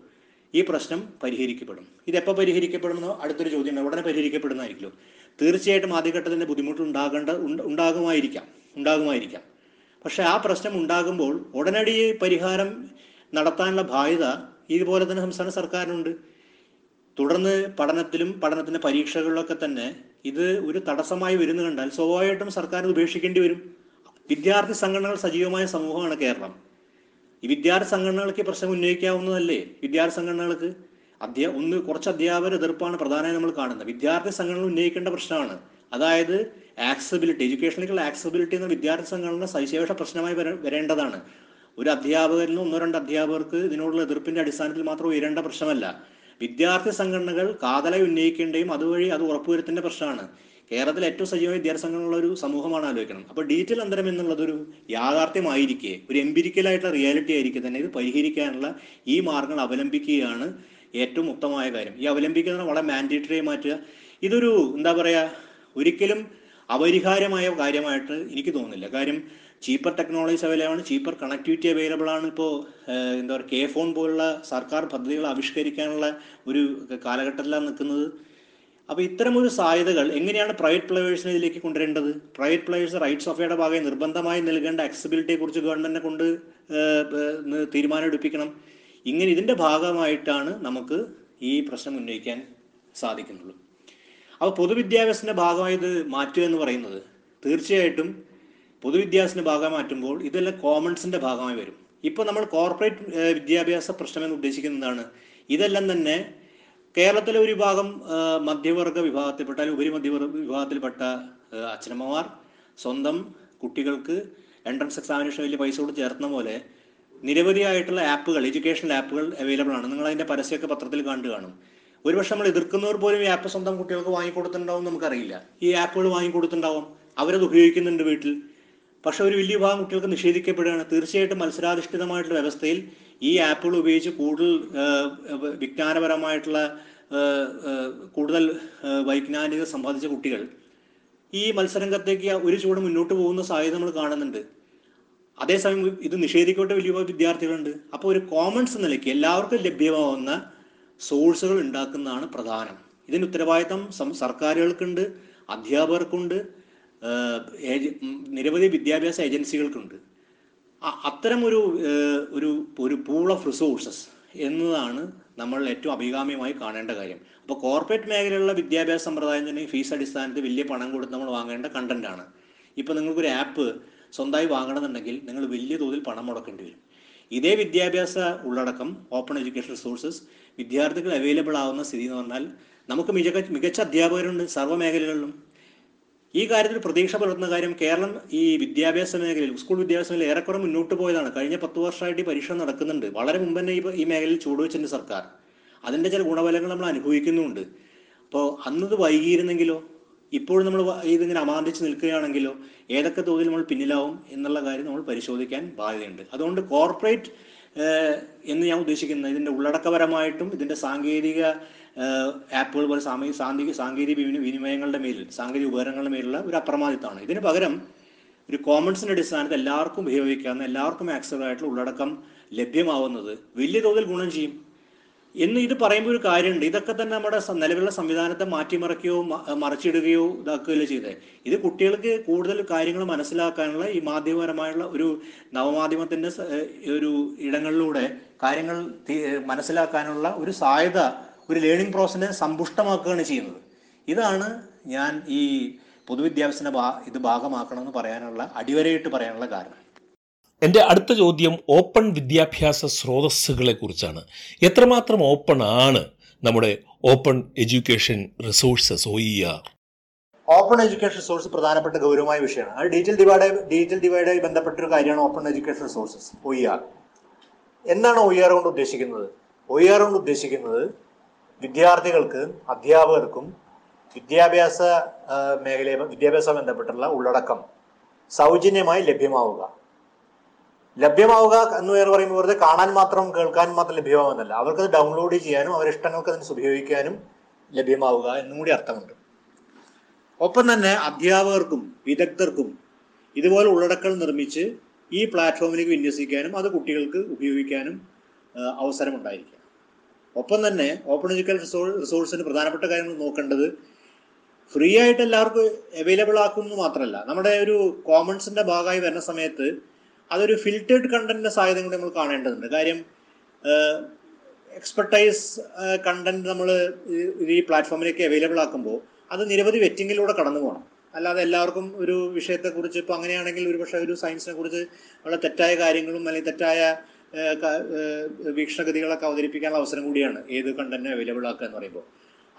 ഈ പ്രശ്നം പരിഹരിക്കപ്പെടും. ഇതെപ്പോൾ പരിഹരിക്കപ്പെടുമെന്നോ അടുത്തൊരു ചോദ്യം ഉണ്ട്. ഉടനെ പരിഹരിക്കപ്പെടുന്നതായിരിക്കുമല്ലോ. തീർച്ചയായിട്ടും ആദ്യഘട്ടത്തിന്റെ ബുദ്ധിമുട്ട് ഉണ്ടാകേണ്ട ഉണ്ട്- ഉണ്ടാകുമായിരിക്കാം ഉണ്ടാകുമായിരിക്കാം. പക്ഷേ ആ പ്രശ്നം ഉണ്ടാകുമ്പോൾ ഉടനടി പരിഹാരം നടത്താനുള്ള ബാധ്യത ഇതുപോലെ തന്നെ സംസ്ഥാന സർക്കാരിനുണ്ട്. തുടർന്ന് പഠനത്തിലും പഠനത്തിന്റെ പരീക്ഷകളിലൊക്കെ തന്നെ ഇത് ഒരു തടസ്സമായി വരുന്നു കണ്ടാൽ സ്വാഭാവികമായിട്ടും സർക്കാർ ഉപേക്ഷിക്കേണ്ടി വരും. വിദ്യാർത്ഥി സംഘടനകൾ സജീവമായ സമൂഹമാണ് കേരളം. ഈ വിദ്യാർത്ഥി സംഘടനകൾക്ക് പ്രശ്നം ഉന്നയിക്കാവുന്നതല്ലേ? വിദ്യാർത്ഥി സംഘടനകൾക്ക് അധ്യാ ഒന്ന് കുറച്ച് അധ്യാപകർ എതിർപ്പാണ് പ്രധാനമായി നമ്മൾ കാണുന്നത്. വിദ്യാർത്ഥി സംഘടനകൾ ഉന്നയിക്കേണ്ട പ്രശ്നമാണ്. അതായത് ആക്സബിലിറ്റി എഡ്യൂക്കേഷനിലേക്കുള്ള ആക്സബിലിറ്റി എന്ന വിദ്യാർത്ഥി സംഘടന സവിശേഷ പ്രശ്നമായി വരേണ്ടതാണ്. ഒരു അധ്യാപകരിൽ നിന്ന് ഒന്നോ രണ്ട് അധ്യാപകർക്ക് ഇതിനോടുള്ള എതിർപ്പിന്റെ അടിസ്ഥാനത്തിൽ മാത്രം ഉയരേണ്ട പ്രശ്നമല്ല. വിദ്യാർത്ഥി സംഘടനകൾ കാതലായി ഉന്നയിക്കേണ്ടയും അതുവഴി അത് ഉറപ്പുവരുത്തേണ്ട പ്രശ്നമാണ്. കേരളത്തിൽ ഏറ്റവും സജീവ വിദ്യാർത്ഥി സംഘടനയുള്ള ഒരു സമൂഹമാണ് ആലോചിക്കണം. അപ്പോൾ ഡീറ്റെയിൽ അന്തരം എന്നുള്ളതൊരു യാഥാർത്ഥ്യമായിരിക്കെ ഒരു എംപിരിക്കലായിട്ടുള്ള റിയാലിറ്റി ആയിരിക്കും തന്നെ ഇത് പരിഹരിക്കാനുള്ള ഈ മാർഗങ്ങൾ അവലംബിക്കുകയാണ് ഏറ്റവും ഉത്തമമായ കാര്യം. ഈ അവലംബിക്കുന്നത് വളരെ മാൻഡേറ്ററി മാറ്റുക. ഇതൊരു എന്താ പറയാ ഒരിക്കലും അപരിഹാരമായ കാര്യമായിട്ട് എനിക്ക് തോന്നുന്നില്ല. കാര്യം ചീപ്പർ ടെക്നോളജീസ് അവൈലബിൾ ആണ് ചീപ്പർ കണക്ടിവിറ്റി അവൈലബിൾ ആണ്. ഇപ്പോൾ എന്താ പറയുക കെ ഫോൺ പോലുള്ള സർക്കാർ പദ്ധതികൾ ആവിഷ്കരിക്കാനുള്ള ഒരു കാലഘട്ടത്തിലാണ് നിൽക്കുന്നത്. അപ്പോൾ ഇത്തരം ഒരു സാധ്യതകൾ എങ്ങനെയാണ് പ്രൈവറ്റ് പ്ലേയേഴ്സിനെ ഇതിലേക്ക് കൊണ്ടുവരേണ്ടത്? പ്രൈവറ്റ് പ്ലേയേഴ്സ് റൈറ്റ്സ് ഓഫ് എയുടെ ഭാഗമായി നിർബന്ധമായി നൽകേണ്ട accessibility ഗവൺമെന്റിനെ കൊണ്ട് തീരുമാനം എടുപ്പിക്കണം ഇങ്ങനെ ഇതിന്റെ ഭാഗമായിട്ടാണ് നമുക്ക് ഈ പ്രശ്നം ഉന്നയിക്കാൻ സാധിക്കുന്നുള്ളൂ. അപ്പോൾ പൊതുവിദ്യാഭ്യാസത്തിന്റെ ഭാഗമായി ഇത് മാറ്റുക എന്ന് പറയുന്നത് തീർച്ചയായിട്ടും പൊതുവിദ്യാഭ്യാസത്തിന്റെ ഭാഗമായി മാറ്റുമ്പോൾ ഇതെല്ലാം കോമൺസിന്റെ ഭാഗമായി വരും. ഇപ്പോൾ നമ്മൾ കോർപ്പറേറ്റ് വിദ്യാഭ്യാസ പ്രശ്നം എന്ന് ഉദ്ദേശിക്കുന്നത് ഉദ്ദേശിക്കുന്നതാണ്. ഇതെല്ലാം തന്നെ കേരളത്തിലെ ഒരു വിഭാഗം മധ്യവർഗ വിഭാഗത്തിൽപ്പെട്ട അല്ലെങ്കിൽ ഉപരിമധ്യവർഗ വിഭാഗത്തിൽപ്പെട്ട അച്ഛനമ്മമാർ സ്വന്തം കുട്ടികൾക്ക് എൻട്രൻസ് എക്സാമിനേഷൻ വലിയ പൈസ കൊടുത്ത് ചേർത്തുന്ന പോലെ നിരവധിയായിട്ടുള്ള ആപ്പുകൾ എഡ്യൂക്കേഷൻ ആപ്പുകൾ അവൈലബിൾ ആണ്. നിങ്ങൾ അതിന്റെ പരസ്യമൊക്കെ പത്രത്തിൽ കണ്ടു കാണും. ഒരുപക്ഷെ നമ്മൾ എതിർക്കുന്നവർ പോലും ഈ ആപ്പ് സ്വന്തം കുട്ടികൾക്ക് വാങ്ങിക്കൊടുത്തിട്ടുണ്ടാവും നമുക്കറിയില്ല. ഈ ആപ്പുകൾ വാങ്ങിക്കൊടുത്തിട്ടുണ്ടാവും. അവരത് ഉപയോഗിക്കുന്നുണ്ട് വീട്ടിൽ. പക്ഷെ ഒരു വലിയ ഭാഗം കുട്ടികൾക്ക് നിഷേധിക്കപ്പെടുകയാണ്. തീർച്ചയായിട്ടും മത്സരാധിഷ്ഠിതമായിട്ടുള്ള വ്യവസ്ഥയിൽ ഈ ആപ്പുകൾ ഉപയോഗിച്ച് കൂടുതൽ വിജ്ഞാനപരമായിട്ടുള്ള കൂടുതൽ വൈജ്ഞാനിക സമ്പാദിച്ച കുട്ടികൾ ഈ മത്സരംഗത്തേക്ക് ഒരു ചൂട് മുന്നോട്ട് പോകുന്ന സാഹചര്യം നമ്മൾ കാണുന്നുണ്ട്. അതേസമയം ഇത് നിഷേധിക്കപ്പെട്ട വലിയ വിദ്യാർത്ഥികളുണ്ട്. അപ്പോൾ ഒരു കോമൺസ് നിലയ്ക്ക് എല്ലാവർക്കും ലഭ്യമാവുന്ന സോഴ്സുകൾ ഉണ്ടാക്കുന്നതാണ് പ്രധാനം. ഇതിന് ഉത്തരവാദിത്തം സർക്കാരുകൾക്കുണ്ട് അധ്യാപകർക്കുണ്ട് നിരവധി വിദ്യാഭ്യാസ ഏജൻസികൾക്കുണ്ട്. അത്തരം ഒരു ഒരു ഒരു പൂൾ ഓഫ് റിസോഴ്സസ് എന്നതാണ് നമ്മൾ ഏറ്റവും അഭികാമ്യമായി കാണേണ്ട കാര്യം. അപ്പോൾ കോർപ്പറേറ്റ് മേഖലയിലുള്ള വിദ്യാഭ്യാസ സമ്പ്രദായം തന്നെ ഫീസ് അടിസ്ഥാനത്തിൽ വലിയ പണം കൊടുത്ത് നമ്മൾ വാങ്ങേണ്ട കണ്ടന്റാണ് ഇപ്പോൾ നിങ്ങൾക്കൊരു ആപ്പ് സ്വന്തമായി വാങ്ങണമെന്നുണ്ടെങ്കിൽ നിങ്ങൾ വലിയ തോതിൽ പണം മുടക്കേണ്ടി വരും. ഇതേ വിദ്യാഭ്യാസ ഉള്ളടക്കം ഓപ്പൺ എഡ്യൂക്കേഷൻ റിസോഴ്സസ് വിദ്യാർത്ഥികൾ അവൈലബിൾ ആവുന്ന സ്ഥിതി എന്ന് പറഞ്ഞാൽ നമുക്ക് മികച്ച മികച്ച അധ്യാപകരുണ്ട് സർവ മേഖലകളിലും. ഈ കാര്യത്തിൽ പ്രതീക്ഷ പുലർത്തുന്ന കാര്യം കേരളം ഈ വിദ്യാഭ്യാസ മേഖലയിൽ സ്കൂൾ വിദ്യാഭ്യാസ മേഖലയിൽ ഏറെക്കുറെ മുന്നോട്ട് പോയതാണ്. കഴിഞ്ഞ പത്ത് വർഷമായിട്ട് ഈ പരീക്ഷ നടക്കുന്നുണ്ട്. വളരെ മുമ്പ് തന്നെ ഈ മേഖലയിൽ ചൂടുവെച്ചിട്ടുണ്ട് സർക്കാർ. അതിന്റെ ചില ഗുണഫലങ്ങൾ നമ്മൾ അനുഭവിക്കുന്നുണ്ട്. അപ്പോൾ അന്നത് വൈകിയിരുന്നെങ്കിലോ ഇപ്പോഴും നമ്മൾ ഇതിങ്ങനെ അമാന്തിച്ച് നിൽക്കുകയാണെങ്കിലോ ഏതൊക്കെ തോതിൽ നമ്മൾ പിന്നിലാവും എന്നുള്ള കാര്യം നമ്മൾ പരിശോധിക്കാൻ ബാധ്യതയുണ്ട്. അതുകൊണ്ട് കോർപ്പറേറ്റ് എന്ന് ഞാൻ ഉദ്ദേശിക്കുന്നത് ഇതിന്റെ ഉള്ളടക്കപരമായിട്ടും ഇതിന്റെ സാങ്കേതിക ആപ്പുകൾ പോലെ സാമൂഹിക സാങ്കേതിക സാങ്കേതിക വിനിമയങ്ങളുടെ മേലിൽ സാങ്കേതിക ഉപകരണങ്ങളുടെ മേലുള്ള ഒരു അപ്രമാദിത്വമാണ് ഇതിന് പകരം ഒരു കോമൺസിന്റെ അടിസ്ഥാനത്തിൽ എല്ലാവർക്കും ഉപയോഗിക്കാവുന്ന എല്ലാവർക്കും ആക്സസബിൾ ആയിട്ടുള്ള ഉള്ളടക്കം ലഭ്യമാവുന്നത് വലിയ തോതിൽ ഗുണം ചെയ്യും. എന്ന് ഇത് പറയുമ്പോൾ ഒരു കാര്യമുണ്ട്. ഇതൊക്കെ തന്നെ നമ്മുടെ നിലവിലുള്ള സംവിധാനത്തെ മാറ്റിമറിക്കുകയോ മറിച്ചിടുകയോ ഇതാക്കുകയോ ചെയ്തത് ഇത് കുട്ടികൾക്ക് കൂടുതൽ കാര്യങ്ങൾ മനസ്സിലാക്കാനുള്ള ഈ മാധ്യമപരമായുള്ള ഒരു നവമാധ്യമത്തിന്റെ ഒരു ഇടങ്ങളിലൂടെ കാര്യങ്ങൾ മനസ്സിലാക്കാനുള്ള ഒരു സാധ്യത ഒരു ലേണിംഗ് പ്രോസസ്സിനെ സമ്പുഷ്ടമാക്കുകയാണ് ചെയ്യുന്നത്. ഇതാണ് ഞാൻ ഈ പൊതുവിദ്യാഭ്യാസത്തിന്റെ ഭാ ഇത് ഭാഗമാക്കണമെന്ന് പറയാനുള്ള അടിവരയിട്ട് പറയാനുള്ള കാരണം. എന്റെ അടുത്ത ചോദ്യം ഓപ്പൺ വിദ്യാഭ്യാസ സ്രോതസ്സുകളെ കുറിച്ചാണ്. എത്രമാത്രം ഓപ്പൺ ആണ് നമ്മുടെ open education resources O E R open education resource പ്രധാനപ്പെട്ട ഗൗരവമായ വിഷയമാണ്. അത് ഡിജിറ്റൽ ഡിവൈഡ് ഡിജിറ്റൽ ഡിവൈഡായി ബന്ധപ്പെട്ട ഒരു കാര്യമാണ് open education resources O E R എന്താണ് ഒ ഇ ആർ കൊണ്ട് ഉദ്ദേശിക്കുന്നത്? ഒ ഇ ആർ കൊണ്ട് ഉദ്ദേശിക്കുന്നത് വിദ്യാർത്ഥികൾക്ക് അധ്യാപകർക്കും വിദ്യാഭ്യാസ മേഖലയെ വിദ്യാഭ്യാസം ബന്ധപ്പെട്ടുള്ള ഉള്ളടക്കം സൗജന്യമായി ലഭ്യമാവുക. ലഭ്യമാവുക എന്ന് പറയുമ്പോൾ വെറുതെ കാണാൻ മാത്രം കേൾക്കാൻ മാത്രം ലഭ്യമാവുന്നല്ല അവർക്കത് ഡൗൺലോഡ് ചെയ്യാനും അവരുടെ ഇഷ്ടങ്ങൾക്ക് അതിന് ഉപയോഗിക്കാനും ലഭ്യമാവുക എന്നും കൂടി അർത്ഥമുണ്ട്. ഒപ്പം തന്നെ അധ്യാപകർക്കും വിദഗ്ധർക്കും ഇതുപോലെ ഉള്ളടക്കം നിർമ്മിച്ച് ഈ പ്ലാറ്റ്ഫോമിലേക്ക് വിന്യസിക്കാനും അത് കുട്ടികൾക്ക് ഉപയോഗിക്കാനും അവസരമുണ്ടായിരിക്കാം. ഒപ്പം തന്നെ ഓപ്പൺ എഡ്യൂക്കേഷൻ റിസോഴ്സിന് പ്രധാനപ്പെട്ട കാര്യങ്ങൾ നോക്കേണ്ടത് ഫ്രീ ആയിട്ട് എല്ലാവർക്കും അവൈലബിൾ ആക്കുന്നു മാത്രമല്ല നമ്മുടെ ഒരു കോമൺസിന്റെ ഭാഗമായി വരുന്ന സമയത്ത് അതൊരു ഫിൽറ്റേർഡ് കണ്ടന്റിന്റെ സാധ്യത കൂടി നമ്മൾ കാണേണ്ടതുണ്ട്. കാര്യം എക്സ്പെർട്ടൈസ് കണ്ടന്റ് നമ്മൾ ഈ പ്ലാറ്റ്ഫോമിലേക്ക് അവൈലബിൾ ആക്കുമ്പോൾ അത് നിരവധി വെറ്റിങ്ങിലൂടെ കടന്നു പോകണം. അല്ലാതെ എല്ലാവർക്കും ഒരു വിഷയത്തെക്കുറിച്ച് ഇപ്പോൾ അങ്ങനെയാണെങ്കിൽ ഒരുപക്ഷെ ഒരു സയൻസിനെ കുറിച്ച് വളരെ തെറ്റായ കാര്യങ്ങളും അല്ലെങ്കിൽ തെറ്റായ വീക്ഷണഗതികളൊക്കെ അവതരിപ്പിക്കാനുള്ള അവസരം കൂടിയാണ് ഏത് കണ്ടന്റ് അവൈലബിൾ ആക്കുക എന്ന് പറയുമ്പോൾ.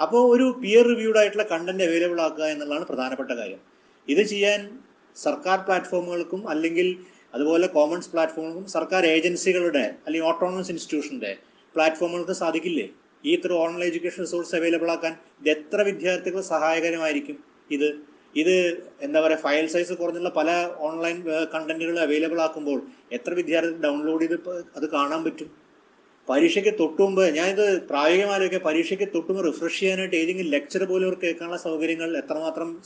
അപ്പോൾ ഒരു പിയർ റിവ്യൂഡ് ആയിട്ടുള്ള കണ്ടന്റ് അവൈലബിൾ ആക്കുക എന്നുള്ളതാണ് പ്രധാനപ്പെട്ട കാര്യം. ഇത് ചെയ്യാൻ സർക്കാർ പ്ലാറ്റ്ഫോമുകൾക്കും അല്ലെങ്കിൽ അതുപോലെ കോമൺസ് പ്ലാറ്റ്ഫോമുകൾക്കും സർക്കാർ ഏജൻസികളുടെ അല്ലെങ്കിൽ ഓട്ടോണമസ് ഇൻസ്റ്റിറ്റ്യൂഷന്റെ പ്ലാറ്റ്ഫോമുകൾക്ക് സാധിക്കില്ലേ? ഈ ഇത്ര ഓൺലൈൻ എഡ്യൂക്കേഷൻ റിസോഴ്സ് അവൈലബിൾ ആക്കാൻ ഇത് എത്ര വിദ്യാർത്ഥികൾ സഹായകരമായിരിക്കും ഇത്? ഇത് എന്താ പറയുക ഫയൽ സൈസ് കുറഞ്ഞുള്ള പല ഓൺലൈൻ കണ്ടന്റുകൾ അവൈലബിൾ ആക്കുമ്പോൾ എത്ര വിദ്യാർത്ഥി ഡൗൺലോഡ് ചെയ്ത് അത് കാണാൻ പറ്റും? പരീക്ഷയ്ക്ക് തൊട്ടുമുമ്പ് ഞാനിത് പ്രായോഗികമായൊക്കെ പരീക്ഷയ്ക്ക് തൊട്ടുമുമ്പ് റിഫ്രഷ് ചെയ്യാനായിട്ട് ഏതെങ്കിലും ലെക്ചർ പോലും അവർക്ക് കേൾക്കാനുള്ള സൗകര്യങ്ങൾ എത്രമാത്രം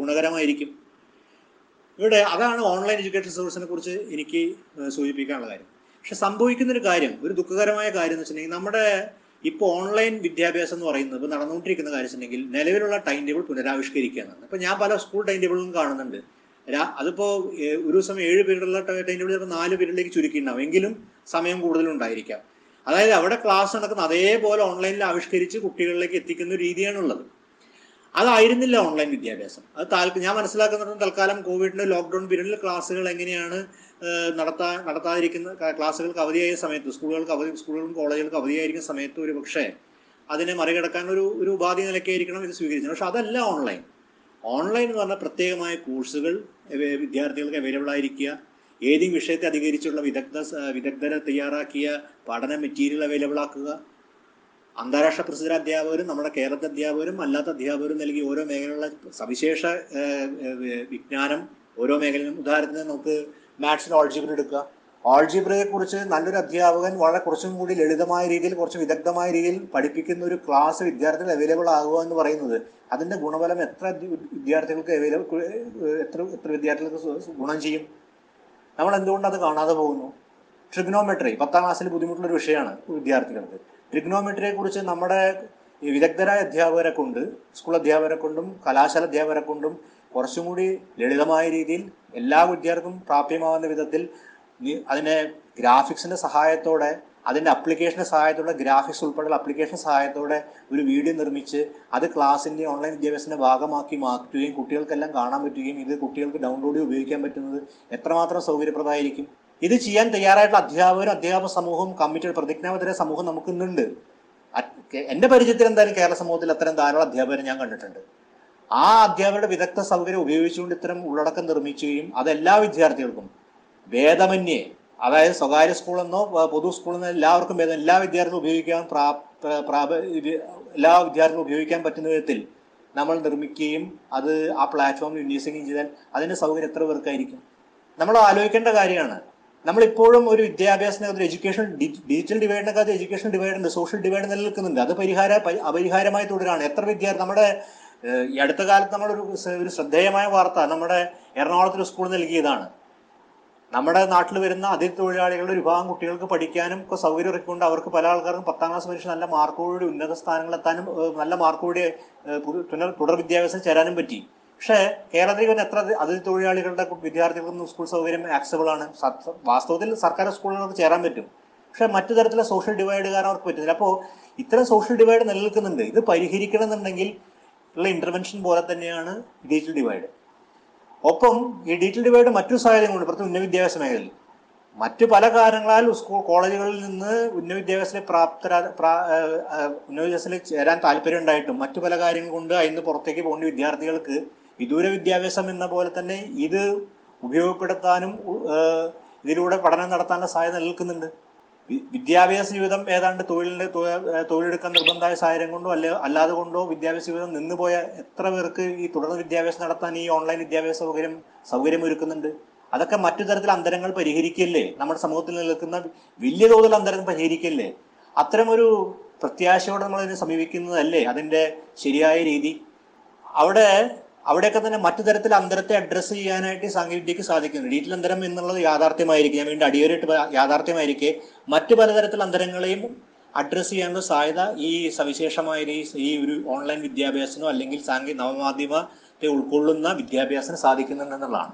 ഗുണകരമായിരിക്കും? ഇവിടെ അതാണ് ഓൺലൈൻ എഡ്യൂക്കേഷൻ റിസോഴ്സിനെ കുറിച്ച് എനിക്ക് സൂചിപ്പിക്കാനുള്ള കാര്യം. പക്ഷെ സംഭവിക്കുന്ന ഒരു കാര്യം ഒരു ദുഃഖകരമായ കാര്യം എന്ന് വെച്ചിട്ടുണ്ടെങ്കിൽ നമ്മുടെ ഇപ്പോൾ ഓൺലൈൻ വിദ്യാഭ്യാസം എന്ന് പറയുന്നത് ഇപ്പോൾ നടന്നുകൊണ്ടിരിക്കുന്ന കാര്യം വെച്ചിട്ടുണ്ടെങ്കിൽ നിലവിലുള്ള ടൈം ടേബിൾ പുനരാവിഷ്കരിക്കുക എന്നാണ് ഇപ്പം ഞാൻ പല സ്കൂൾ ടൈം ടേബിളും കാണുന്നുണ്ട്. അതിപ്പോൾ അതിപ്പോ ഒരു ദിവസം ഏഴ് പീരീഡുള്ള ടൈം ടേബിൾ ചിലപ്പോൾ നാല് പീരീഡിലേക്ക് ചുരുക്കിയിട്ടുണ്ടാവും. എങ്കിലും സമയം കൂടുതലുണ്ടായിരിക്കാം അതായത് അവിടെ ക്ലാസ് നടക്കുന്ന അതേപോലെ ഓൺലൈനിൽ ആവിഷ്കരിച്ച് കുട്ടികളിലേക്ക് എത്തിക്കുന്ന രീതിയാണുള്ളത്. അതായിരുന്നില്ല ഓൺലൈൻ വിദ്യാഭ്യാസം. അത് താൽ ഞാൻ മനസ്സിലാക്കുന്നിടത്തോളം തൽക്കാലം കോവിഡിന്റെ ലോക്ക്ഡൌൺ പീരീഡിൽ ക്ലാസ്സുകൾ എങ്ങനെയാണ് നടത്താ നടത്താതിരിക്കുന്ന ക്ലാസ്സുകൾക്ക് അവധിയായ സമയത്ത് സ്കൂളുകൾക്ക് അവധി സ്കൂളുകൾക്കും കോളേജുകൾക്ക് അവധിയായിരിക്കുന്ന സമയത്ത് ഒരു പക്ഷേ അതിനെ മറികടക്കാൻ ഒരു ഒരു ഉപാധി നിലയ്ക്കായിരിക്കണം ഇത് സ്വീകരിച്ചത് പക്ഷെ അതല്ല ഓൺലൈൻ ഓൺലൈൻ എന്ന് പറഞ്ഞാൽ പ്രത്യേകമായ കോഴ്സുകൾ വിദ്യാർത്ഥികൾക്ക് അവൈലബിൾ ആയിരിക്കുക ഏതെങ്കിലും വിഷയത്തെ അധികരിച്ചുള്ള വിദഗ്ധ വിദഗ്ധരെ തയ്യാറാക്കിയ പഠന മെറ്റീരിയൽ അവൈലബിൾ ആക്കുക അന്താരാഷ്ട്ര പ്രസിദ്ധ അധ്യാപകരും നമ്മുടെ കേരളത്തെ അധ്യാപകരും അല്ലാത്ത അധ്യാപകരും നൽകി ഓരോ മേഖലയിലുള്ള സവിശേഷ വിജ്ഞാനം ഓരോ മേഖലയിലും. ഉദാഹരണത്തിന് നമുക്ക് മാത്സിന് ഓൾജിബ്ര എടുക്കുക. ഓൾജിബ്രയെ കുറിച്ച് നല്ലൊരു അധ്യാപകൻ വളരെ കുറച്ചും കൂടി ലളിതമായ രീതിയിൽ കുറച്ച് വിദഗ്ധമായ രീതിയിൽ പഠിപ്പിക്കുന്ന ഒരു ക്ലാസ് വിദ്യാർത്ഥികൾ അവൈലബിൾ ആകുക എന്ന് പറയുന്നത് അതിന്റെ ഗുണഫലം എത്ര വിദ്യാർത്ഥികൾക്ക് അവൈലബിൾ എത്ര എത്ര വിദ്യാർത്ഥികൾക്ക് ഗുണം ചെയ്യും? നമ്മൾ എന്തുകൊണ്ട് അത് കാണാതെ പോകുന്നു? ട്രിഗ്നോമെട്രി പത്താം ക്ലാസ്സിൽ ബുദ്ധിമുട്ടുള്ള ഒരു വിഷയമാണ് വിദ്യാർത്ഥികൾക്ക്. ട്രിഗ്നോമെട്രിയെ കുറിച്ച് നമ്മുടെ വിദഗ്ധരായ അധ്യാപകരെ കൊണ്ട് സ്കൂൾ അധ്യാപകരെ കൊണ്ടും കലാശാല അധ്യാപകരെ കൊണ്ടും കുറച്ചും കൂടി ലളിതമായ രീതിയിൽ എല്ലാ വിദ്യാർത്ഥിക്കും പ്രാപ്യമാവുന്ന വിധത്തിൽ അതിനെ ഗ്രാഫിക്സിന്റെ സഹായത്തോടെ അതിന്റെ അപ്ലിക്കേഷന്റെ സഹായത്തോടെ ഗ്രാഫിക്സ് ഉൾപ്പെടെയുള്ള അപ്ലിക്കേഷൻ സഹായത്തോടെ ഒരു വീഡിയോ നിർമ്മിച്ച് അത് ക്ലാസിന്റെ ഓൺലൈൻ വിദ്യാഭ്യാസത്തിന്റെ ഭാഗമാക്കി മാറ്റുകയും കുട്ടികൾക്കെല്ലാം കാണാൻ പറ്റുകയും ഇത് കുട്ടികൾക്ക് ഡൗൺലോഡ് ഉപയോഗിക്കാൻ പറ്റുന്നത് എത്രമാത്രം സൗകര്യപ്രദമായിരിക്കും? ഇത് ചെയ്യാൻ തയ്യാറായിട്ടുള്ള അധ്യാപകരും അധ്യാപക സമൂഹവും കമ്മിറ്റഡ് പ്രതിജ്ഞാബദ്ധര സമൂഹം നമുക്ക് ഇന്നുണ്ട്. എന്റെ പരിചയത്തിൽ എന്തായാലും കേരള സമൂഹത്തിൽ അത്തരം ധാരാളം അധ്യാപകരെ ഞാൻ കണ്ടിട്ടുണ്ട്. ആ അധ്യാപകരുടെ വിദഗ്ധ സൗകര്യം ഉപയോഗിച്ചുകൊണ്ട് ഇത്തരം ഉള്ളടക്കം നിർമ്മിക്കുകയും അത് എല്ലാ വിദ്യാർത്ഥികൾക്കും ഭേദമന്യേ അതായത് സ്വകാര്യ സ്കൂളെന്നോ പൊതു സ്കൂളെന്നോ എല്ലാവർക്കും ഭേദം എല്ലാ വിദ്യാർത്ഥികളും ഉപയോഗിക്കാൻ എല്ലാ വിദ്യാർത്ഥികളും ഉപയോഗിക്കാൻ പറ്റുന്ന വിധത്തിൽ നമ്മൾ നിർമ്മിക്കുകയും അത് ആ പ്ലാറ്റ്ഫോമിൽ വിന്യസിക്കുകയും ചെയ്താൽ അതിന്റെ സൗകര്യം എത്ര പേർക്കായിരിക്കും? നമ്മൾ ആലോചിക്കേണ്ട കാര്യമാണ്. നമ്മളിപ്പോഴും ഒരു വിദ്യാഭ്യാസത്തിനകത്ത് എഡ്യൂക്കേഷൻ ഡിജിറ്റൽ ഡിവൈഡിനകത്ത് എഡ്യൂക്കേഷൻ ഡിവൈഡ് ഉണ്ട് സോഷ്യൽ ഡിവൈഡ് നിലനിൽക്കുന്നുണ്ട്. അത് പരിഹാര പരി- അപരിഹാരമായി തുടരാണ്. എത്ര വിദ്യാർത്ഥി നമ്മുടെ ഈ അടുത്ത കാലത്ത് നമ്മളൊരു ഒരു ശ്രദ്ധേയമായ വാർത്ത നമ്മുടെ എറണാകുളത്തൊരു സ്കൂൾ നൽകിയതാണ്. നമ്മുടെ നാട്ടിൽ വരുന്ന അതിഥി തൊഴിലാളികളുടെ ഒരു വിഭാഗം കുട്ടികൾക്ക് പഠിക്കാനും ഒക്കെ സൗകര്യം ഒരുക്കൊണ്ട് അവർക്ക് പല ആൾക്കാർക്കും പത്താം ക്ലാസ് പരീക്ഷ നല്ല മാർക്കോടുകൂടി ഉന്നത സ്ഥാനങ്ങളെത്താനും നല്ല മാർക്കോടുകൂടി തുടർ വിദ്യാഭ്യാസം ചേരാനും പറ്റി. പക്ഷേ കേരളത്തിൽ തന്നെ എത്ര അതിഥി തൊഴിലാളികളുടെ വിദ്യാർത്ഥികൾക്ക് സ്കൂൾ സൗകര്യം ആക്സബിൾ ആണ് വാസ്തവത്തിൽ സർക്കാർ സ്കൂളുകൾക്ക് ചേരാൻ പറ്റും. പക്ഷേ മറ്റു തരത്തിലുള്ള സോഷ്യൽ ഡിവൈഡ് കാരണം അവർക്ക് പറ്റുന്നില്ല അപ്പോൾ ഇത്തരം സോഷ്യൽ ഡിവൈഡ് നിലനിൽക്കുന്നുണ്ട്. ഇത് പരിഹരിക്കണമെന്നുണ്ടെങ്കിൽ ഉള്ള ഇന്റർവെൻഷൻ പോലെ തന്നെയാണ് ഡിജിറ്റൽ ഡിവൈഡ് ഒപ്പം ഈ ഡിജിറ്റൽ ഡിവൈഡ് മറ്റു സാഹചര്യങ്ങളുണ്ട്. പ്രത്യേക ഉന്നത വിദ്യാഭ്യാസ മേഖലയിൽ. മറ്റു പല കാരണങ്ങളാൽ സ്കൂൾ കോളേജുകളിൽ നിന്ന് ഉന്നത വിദ്യാഭ്യാസത്തിൽ പ്രാപ്തരാ ഉന്നത വിദ്യാഭ്യാസത്തിൽ ചേരാൻ താല്പര്യം ഉണ്ടായിട്ടും മറ്റു പല കാര്യങ്ങൾ കൊണ്ട് അതിന് പുറത്തേക്ക് പോകേണ്ട വിദ്യാർത്ഥികൾക്ക് വിദൂര വിദ്യാഭ്യാസം എന്ന പോലെ തന്നെ ഇത് ഉപയോഗപ്പെടുത്താനും ഇതിലൂടെ പഠനം നടത്താനുള്ള സാധ്യത നിൽക്കുന്നുണ്ട്. വിദ്യാഭ്യാസ ജീവിതം ഏതാണ്ട് തൊഴിലിന്റെ തൊഴിലെടുക്കാൻ നിർബന്ധമായ സാഹചര്യം കൊണ്ടോ അല്ലെ അല്ലാതെ കൊണ്ടോ വിദ്യാഭ്യാസ ജീവിതം നിന്നുപോയ എത്ര പേർക്ക് ഈ തുടർന്ന് വിദ്യാഭ്യാസം നടത്താൻ ഈ ഓൺലൈൻ വിദ്യാഭ്യാസ സൗകര്യം സൗകര്യം ഒരുക്കുന്നുണ്ട്. അതൊക്കെ മറ്റു തരത്തിൽ അന്തരങ്ങൾ പരിഹരിക്കല്ലേ? നമ്മുടെ സമൂഹത്തിൽ നിൽക്കുന്ന വലിയ തോതിൽ അന്തരം പരിഹരിക്കല്ലേ? അത്തരമൊരു പ്രത്യാശയോടെ നമ്മൾ ഇതിനെ സമീപിക്കുന്നതല്ലേ? അതിന്റെ ശരിയായ രീതി. അവിടെ അവിടെയൊക്കെ തന്നെ മറ്റു തരത്തിൽ അന്തരത്തെ അഡ്രസ്സ് ചെയ്യാനായിട്ട് സാങ്കേതിക സാധിക്കുന്നു ഡിജിറ്റൽ അന്തരം എന്നുള്ളത് യാഥാർത്ഥ്യമായിരിക്കും. ഞാൻ വീണ്ടും അടിയോരിട്ട് യാഥാർത്ഥ്യമായിരിക്കെ. മറ്റു പലതരത്തിൽ അന്തരങ്ങളെയും അഡ്രസ്സ് ചെയ്യാനുള്ള സാധ്യത ഈ സവിശേഷമായ ഈ ഒരു ഓൺലൈൻ വിദ്യാഭ്യാസത്തിനോ അല്ലെങ്കിൽ സാങ്കേ നവമാധ്യമത്തെ ഉൾക്കൊള്ളുന്ന വിദ്യാഭ്യാസത്തിന് സാധിക്കുന്നുണ്ടെന്നുള്ളതാണ്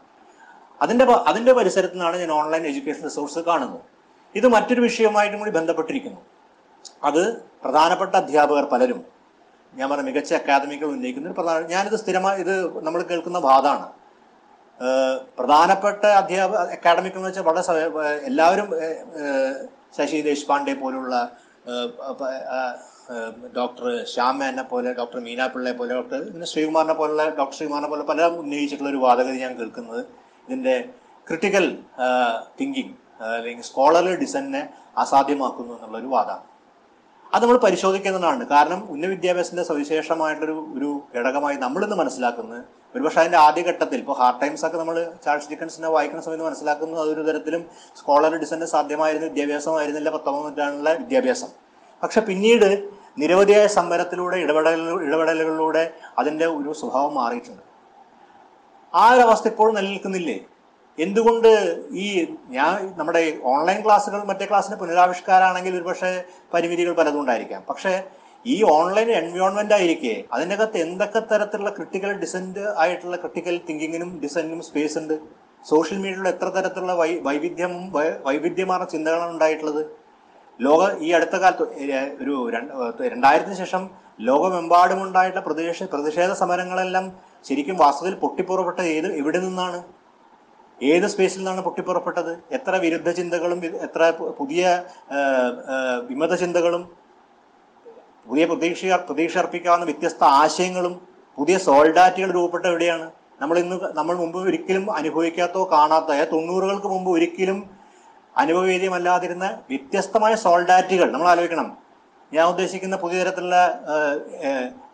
അതിന്റെ അതിന്റെ പരിസരത്തു നിന്നാണ് ഞാൻ ഓൺലൈൻ എഡ്യൂക്കേഷൻ റിസോഴ്സ് കാണുന്നത് ഇത് മറ്റൊരു വിഷയവുമായിട്ടും കൂടി ബന്ധപ്പെട്ടിരിക്കുന്നു. അത് പ്രധാനപ്പെട്ട അധ്യാപകർ പലരും ഞാൻ പറഞ്ഞ മികച്ച അക്കാദമികൾ ഉന്നയിക്കുന്ന ഒരു പ്രധാന ഞാനിത് സ്ഥിരമായി ഇത് നമ്മൾ കേൾക്കുന്ന വാദമാണ് പ്രധാനപ്പെട്ട അധ്യാപക അക്കാഡമിക് എന്ന് വെച്ചാൽ വളരെ എല്ലാവരും ശശി ദേശ്പാണ്ഡെ പോലുള്ള ഡോക്ടർ ശ്യാം മേനെ പോലെ ഡോക്ടർ മീനാ പിള്ളയെ പോലെ ഡോക്ടർ പിന്നെ ശ്രീകുമാറിനെ പോലുള്ള ഡോക്ടർ ശ്രീകുമാറിനെ പോലെ പല ഉന്നയിച്ചിട്ടുള്ള ഒരു വാദഗതി ഞാൻ കേൾക്കുന്നത്. ഇതിന്റെ ക്രിട്ടിക്കൽ തിങ്കിങ് അല്ലെങ്കിൽ സ്കോളർലി ഡിസൈനെ അസാധ്യമാക്കുന്നു എന്നുള്ളൊരു വാദമാണ് അത് നമ്മൾ പരിശോധിക്കുന്നതാണ് കാരണം ഉന്നത വിദ്യാഭ്യാസത്തിന്റെ സവിശേഷമായിട്ടൊരു ഒരു ഘടകമായി നമ്മളിന്ന് മനസ്സിലാക്കുന്നത് ഒരുപക്ഷെ അതിന്റെ ആദ്യഘട്ടത്തിൽ ഇപ്പോൾ ഹാർഡ് ടൈംസ് ഒക്കെ നമ്മൾ ചാൾസ് ഡിക്കൻസിനെ വായിക്കുന്ന സമയത്ത് മനസ്സിലാക്കുന്നത് അതൊരു തരത്തിലും സ്കോളർ ഡിസൈന് സാധ്യമായിരുന്ന വിദ്യാഭ്യാസമായിരുന്നില്ല പത്തൊമ്പത് നൂറ്റാണ്ടിലെ വിദ്യാഭ്യാസം. പക്ഷെ പിന്നീട് നിരവധിയായ സമരത്തിലൂടെ ഇടപെടൽ ഇടപെടലുകളിലൂടെ അതിന്റെ ഒരു സ്വഭാവം മാറിയിട്ടുണ്ട്. ആ അവസ്ഥ ഇപ്പോഴും നിലനിൽക്കുന്നില്ലേ? എന്തുകൊണ്ട് ഈ ഞാൻ നമ്മുടെ ഓൺലൈൻ ക്ലാസ്സുകൾ മറ്റേ ക്ലാസ്സിന് പുനരാവിഷ്കാരമാണെങ്കിൽ ഒരുപക്ഷെ പരിമിതികൾ പലതും ഉണ്ടായിരിക്കാം. പക്ഷേ ഈ ഓൺലൈൻ എൻവയോൺമെന്റ് ആയിരിക്കെ അതിനകത്ത് എന്തൊക്കെ തരത്തിലുള്ള ക്രിട്ടിക്കൽ ഡിസന്റ് ആയിട്ടുള്ള ക്രിട്ടിക്കൽ തിങ്കിങ്ങിനും ഡിസൈനിനും സ്പേസ് ഉണ്ട്? സോഷ്യൽ മീഡിയയിൽ എത്ര തരത്തിലുള്ള വൈ വൈവിധ്യവും വൈവിധ്യമാർന്ന ചിന്തകളാണ് ഉണ്ടായിട്ടുള്ളത്? ലോക ഈ അടുത്ത കാലത്ത് ഒരു രണ്ട് രണ്ടായിരത്തിന് ശേഷം ലോകമെമ്പാടുമുണ്ടായിട്ടുള്ള പ്രതിഷേധ പ്രതിഷേധ സമരങ്ങളെല്ലാം ശരിക്കും വാസ്തവത്തിൽ പൊട്ടിപ്പുറപ്പെട്ട ഏത് എവിടെ നിന്നാണ്? ഏത് സ്പേസിൽ നിന്നാണ് പൊട്ടിപ്പുറപ്പെട്ടത്? എത്ര വിരുദ്ധ ചിന്തകളും എത്ര പുതിയ വിമത ചിന്തകളും പുതിയ പ്രതീക്ഷ പ്രതീക്ഷ അർപ്പിക്കാവുന്ന വ്യത്യസ്ത ആശയങ്ങളും പുതിയ സോൾഡാറ്റുകൾ രൂപപ്പെട്ട എവിടെയാണ്? നമ്മൾ ഇന്ന് നമ്മൾ മുമ്പ് ഒരിക്കലും അനുഭവിക്കാത്തോ കാണാത്ത തൊണ്ണൂറുകൾക്ക് മുമ്പ് ഒരിക്കലും അനുഭവവേദ്യമല്ലാതിരുന്ന വ്യത്യസ്തമായ സോൾഡാറ്റുകൾ നമ്മൾ ആലോചിക്കണം. ഞാൻ ഉദ്ദേശിക്കുന്ന പുതിയ തരത്തിലുള്ള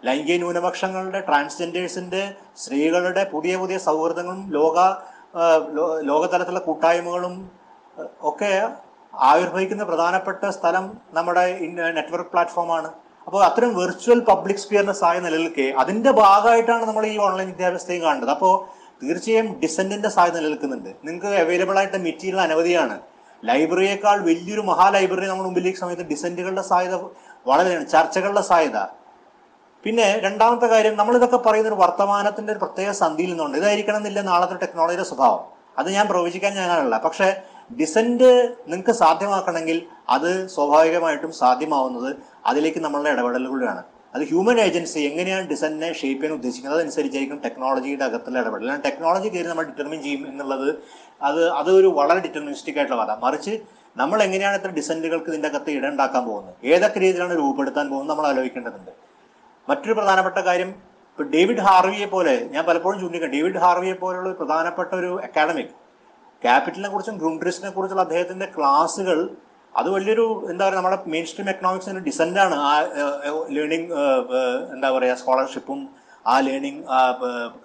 ലൈംഗിക ന്യൂനപക്ഷങ്ങളുടെ ട്രാൻസ്ജെൻഡേഴ്സിന്റെ സ്ത്രീകളുടെ പുതിയ പുതിയ സൗഹൃദങ്ങളും ലോക ലോകതലത്തിലുള്ള കൂട്ടായ്മകളും ഒക്കെ ആവിർഭവിക്കുന്ന പ്രധാനപ്പെട്ട സ്ഥലം നമ്മുടെ നെറ്റ്വർക്ക് പ്ലാറ്റ്ഫോമാണ്. അപ്പോൾ അത്തരം വെർച്വൽ പബ്ലിക് സ്പിയർനെസ് സഹായം നിലനിൽക്കെ അതിന്റെ ഭാഗമായിട്ടാണ് നമ്മൾ ഈ ഓൺലൈൻ വിദ്യാഭ്യാസത്തെയും കാണുന്നത് അപ്പോൾ തീർച്ചയായും ഡിസെൻഡിന്റെ സാധ്യത നിലനിൽക്കുന്നുണ്ട്. നിങ്ങൾക്ക് അവൈലബിൾ ആയിട്ട് മെറ്റീരിയൽ അനവധിയാണ്. ലൈബ്രറിയേക്കാൾ വലിയൊരു മഹാ ലൈബ്രറി നമ്മുടെ മുമ്പിലേക്ക് സമയത്ത് ഡിസെന്റുകളുടെ സഹായത വളരെയാണ്. ചർച്ചകളുടെ സാധ്യത. പിന്നെ രണ്ടാമത്തെ കാര്യം നമ്മൾ ഇതൊക്കെ പറയുന്ന ഒരു വർത്തമാനത്തിന്റെ ഒരു പ്രത്യേക സന്ധിയിൽ നിന്നുണ്ട്. ഇതായിരിക്കണം എന്നില്ല നാളത്തെ ടെക്നോളജിയുടെ സ്വഭാവം. അത് ഞാൻ പ്രവചിക്കാൻ ഞാനല്ല പക്ഷെ ഡിസെന്റ് നിങ്ങൾക്ക് സാധ്യമാക്കണമെങ്കിൽ അത് സ്വാഭാവികമായിട്ടും സാധ്യമാവുന്നത് അതിലേക്ക് നമ്മളുടെ ഇടപെടലുകളാണ് അത് ഹ്യൂമൻ ഏജൻസി എങ്ങനെയാണ് ഡിസൈനെ ഷേപ്പ് ചെയ്യാൻ ഉദ്ദേശിക്കുന്നത്? അതനുസരിച്ചായിരിക്കും ടെക്നോളജിയുടെ അകത്തുള്ള ഇടപെടൽ. അല്ലെങ്കിൽ ടെക്നോളജി കയറി നമ്മൾ ഡിറ്റർമിൻ ചെയ്യും എന്നുള്ളത് അത് അതൊരു വളരെ ഡിറ്റർമിനിസ്റ്റിക് ആയിട്ടുള്ള വാദം മറിച്ച് നമ്മൾ എങ്ങനെയാണ് ഇത്ര ഡിസൈനുകൾക്ക് ഇതിന്റെ അകത്ത് ഇടം ഉണ്ടാക്കാൻ പോകുന്നത്? ഏതൊക്കെ രീതിയിലാണ് രൂപപ്പെടുത്താൻ പോകുന്നത്? നമ്മൾ ആലോചിക്കേണ്ടതുണ്ട്. മറ്റൊരു പ്രധാനപ്പെട്ട കാര്യം ഇപ്പൊ ഡേവിഡ് ഹാർവിയെ പോലെ ഞാൻ പലപ്പോഴും ചൂണ്ടിക്കാം ഡേവിഡ് ഹാർവിയെ പോലുള്ള പ്രധാനപ്പെട്ട ഒരു അക്കാഡമിക് ക്യാപിറ്റലിനെ കുറിച്ചും ഗ്രൂൺട്രിസിനെ കുറിച്ചുള്ള അദ്ദേഹത്തിന്റെ ക്ലാസ്സുകൾ അത് വലിയൊരു എന്താ പറയുക നമ്മുടെ മെയിൻ സ്ട്രീം എക്കണോമിക്സിന്റെ ആണ്. ആ ലേണിംഗ് എന്താ പറയുക സ്കോളർഷിപ്പും ആ ലേണിംഗ്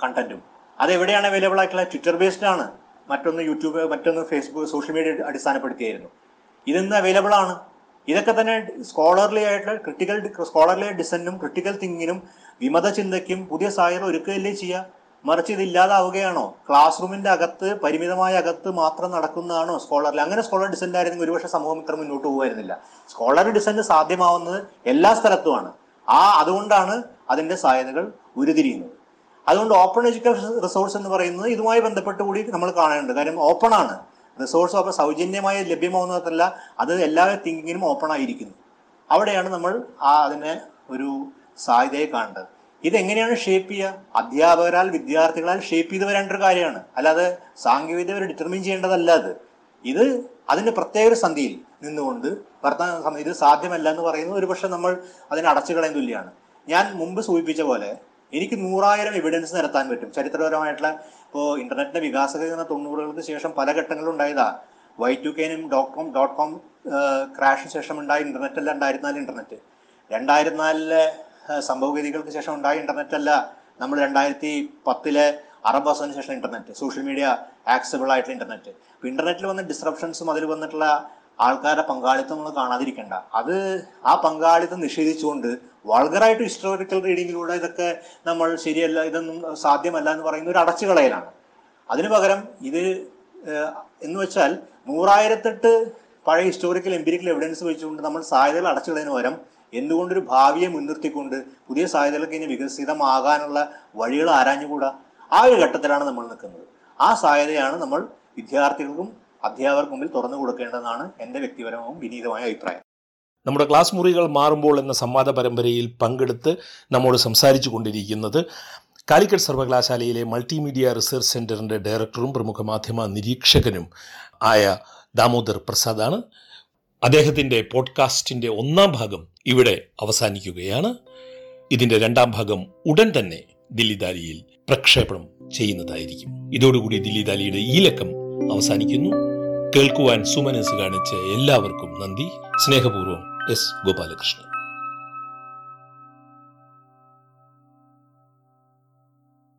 കണ്ടന്റും അത് എവിടെയാണ് അവൈലബിൾ ആയിട്ടുള്ള ട്വിറ്റർ ബേസ്ഡ് ആണ്. മറ്റൊന്ന് യൂട്യൂബ് മറ്റൊന്ന് ഫേസ്ബുക്ക് സോഷ്യൽ മീഡിയ അടിസ്ഥാനപ്പെടുത്തിയായിരുന്നു. ഇതിന്ന് അവൈലബിൾ ആണ്. ഇതൊക്കെ തന്നെ സ്കോളർലി ആയിട്ടുള്ള ക്രിട്ടിക്കൽ സ്കോളർലി ഡിസെന്റും ക്രിട്ടിക്കൽ തിങ്കിനും വിമത ചിന്തയ്ക്കും പുതിയ സാഹചര്യം ഒരുക്കുകയല്ലേ ചെയ്യുക മറിച്ച് ഇത് ഇല്ലാതാവുകയാണോ? ക്ലാസ് റൂമിന്റെ അകത്ത് പരിമിതമായ അകത്ത് മാത്രം നടക്കുന്നതാണോ സ്കോളറിൽ അങ്ങനെ സ്കോളർ ഡിസെന്റ് ആയിരുന്നെങ്കിൽ ഒരുപക്ഷെ സമൂഹം ഇത്ര മുന്നോട്ട് പോകുമായിരുന്നില്ല സ്കോളർ ഡിസെന്റ് സാധ്യമാവുന്നത് എല്ലാ സ്ഥലത്തുമാണ്. ആ അതുകൊണ്ടാണ് അതിന്റെ സാധ്യതകൾ ഉരുതിരിയുന്നത് അതുകൊണ്ട് ഓപ്പൺ എഡ്യൂക്കേഷൻ റിസോഴ്സ് എന്ന് പറയുന്നത് ഇതുമായി ബന്ധപ്പെട്ട് കൂടി നമ്മൾ കാണേണ്ടത്. കാര്യം ഓപ്പൺ ആണ്. റിസോഴ്സ് അപ്പോൾ സൗജന്യമായി ലഭ്യമാവുന്നതല്ല അത് എല്ലാ തിങ്കിങ്ങിനും ഓപ്പൺ ആയിരിക്കുന്നു. അവിടെയാണ് നമ്മൾ ആ അതിനെ ഒരു സാധ്യതയെ കാണേണ്ടത്. ഇതെങ്ങനെയാണ് ഷേപ്പ് ചെയ്യുക? അധ്യാപകരാൽ വിദ്യാർത്ഥികളാൽ ഷേപ്പ് ചെയ്ത് വരേണ്ട ഒരു കാര്യമാണ്. അല്ലാതെ സാങ്കേതികത വരെ ഡിറ്റർമിൻ ചെയ്യേണ്ടതല്ല അത്. ഇത് അതിന്റെ പ്രത്യേക ഒരു സന്ധിയിൽ നിന്നുകൊണ്ട് വർത്തമാന സമയം ഇത് സാധ്യമല്ല എന്ന് പറയുന്നത് ഒരുപക്ഷെ നമ്മൾ അതിനെ അടച്ചു കളയാൻ ഞാൻ മുമ്പ് സൂചിപ്പിച്ച പോലെ എനിക്ക് നൂറായിരം എവിഡൻസ് നിരത്താൻ പറ്റും. ചരിത്രപരമായിട്ടുള്ള ഇപ്പോൾ ഇന്റർനെറ്റിന്റെ വികാസക തൊണ്ണൂറുകൾക്ക് ശേഷം പല ഘട്ടങ്ങളും ഉണ്ടായതാ വൈ ടു കെനും ഡോട്ട് കോം ഡോട്ട് കോം ക്രാഷിന് ശേഷം ഉണ്ടായ ഇന്റർനെറ്റ് അല്ല രണ്ടായിരത്തി നാല് ഇന്റർനെറ്റ് രണ്ടായിരത്തി നാലിലെ സംഭവഗതികൾക്ക് ശേഷം ഉണ്ടായ ഇന്റർനെറ്റ് അല്ല നമ്മൾ രണ്ടായിരത്തി പത്തിലെ അറബ് മാസത്തിന് ശേഷം ഇന്റർനെറ്റ് സോഷ്യൽ മീഡിയ ആക്സബിൾ ആയിട്ടുള്ള ഇന്റർനെറ്റ് ഇപ്പൊ ഇന്റർനെറ്റിൽ വന്ന ഡിസ്ട്രപ്ഷൻസും അതിൽ വന്നിട്ടുള്ള ആൾക്കാരുടെ പങ്കാളിത്തം നമ്മൾ കാണാതിരിക്കണ്ട. അത് ആ പങ്കാളിത്തം നിഷേധിച്ചുകൊണ്ട് വൾഗറായിട്ട് ഹിസ്റ്റോറിക്കൽ റീഡിങ്ങിലൂടെ ഇതൊക്കെ നമ്മൾ ശരിയല്ല ഇതൊന്നും സാധ്യമല്ല എന്ന് പറയുന്ന ഒരു അടച്ചുകളയലാണ്. അതിനു പകരം ഇത് എന്ന് വെച്ചാൽ നൂറായിരത്തെട്ട് പഴയ ഹിസ്റ്റോറിക്കൽ എംപിരിക്കൽ എവിഡൻസ് വെച്ചുകൊണ്ട് നമ്മൾ സാധ്യതകൾ അടച്ചുകളതിന് പകരം എന്തുകൊണ്ടൊരു ഭാവിയെ മുൻനിർത്തിക്കൊണ്ട് പുതിയ സാധ്യതകൾക്ക് ഇനി വികസിതമാകാനുള്ള വഴികൾ ആരാഞ്ഞുകൂടാ? ആ ഒരു ഘട്ടത്തിലാണ് നമ്മൾ നിൽക്കുന്നത്. ആ സാധ്യതയാണ് നമ്മൾ വിദ്യാർത്ഥികൾക്കും അധ്യാപകർക്കും മുമ്പിൽ തുറന്നു കൊടുക്കേണ്ടതെന്നാണ് എന്റെ വ്യക്തിപരവും വിനീതമായ അഭിപ്രായം. നമ്മുടെ ക്ലാസ് മുറികൾ മാറുമ്പോൾ എന്ന സംവാദ പരമ്പരയിൽ പങ്കെടുത്ത് നമ്മോട് സംസാരിച്ചു കൊണ്ടിരിക്കുന്നത് കാലിക്കറ്റ് സർവകലാശാലയിലെ മൾട്ടിമീഡിയ റിസർച്ച് സെന്ററിന്റെ ഡയറക്ടറും പ്രമുഖ മാധ്യമ നിരീക്ഷകനും ആയ ദാമോദർ പ്രസാദാണ്. അദ്ദേഹത്തിന്റെ പോഡ്കാസ്റ്റിന്റെ ഒന്നാം ഭാഗം ഇവിടെ അവസാനിക്കുകയാണ്. ഇതിന്റെ രണ്ടാം ഭാഗം ഉടൻ തന്നെ ദില്ലിദാലിയിൽ പ്രക്ഷേപണം ചെയ്യുന്നതായിരിക്കും. ഇതോടുകൂടി ദില്ലിദാലിയുടെ ഈ ലക്കം അവസാനിക്കുന്നു. കേൾക്കുവാൻ സുമനസ് കാണിച്ച എല്ലാവർക്കും നന്ദി. സ്നേഹപൂർവം എസ് ഗോപാലകൃഷ്ണൻ.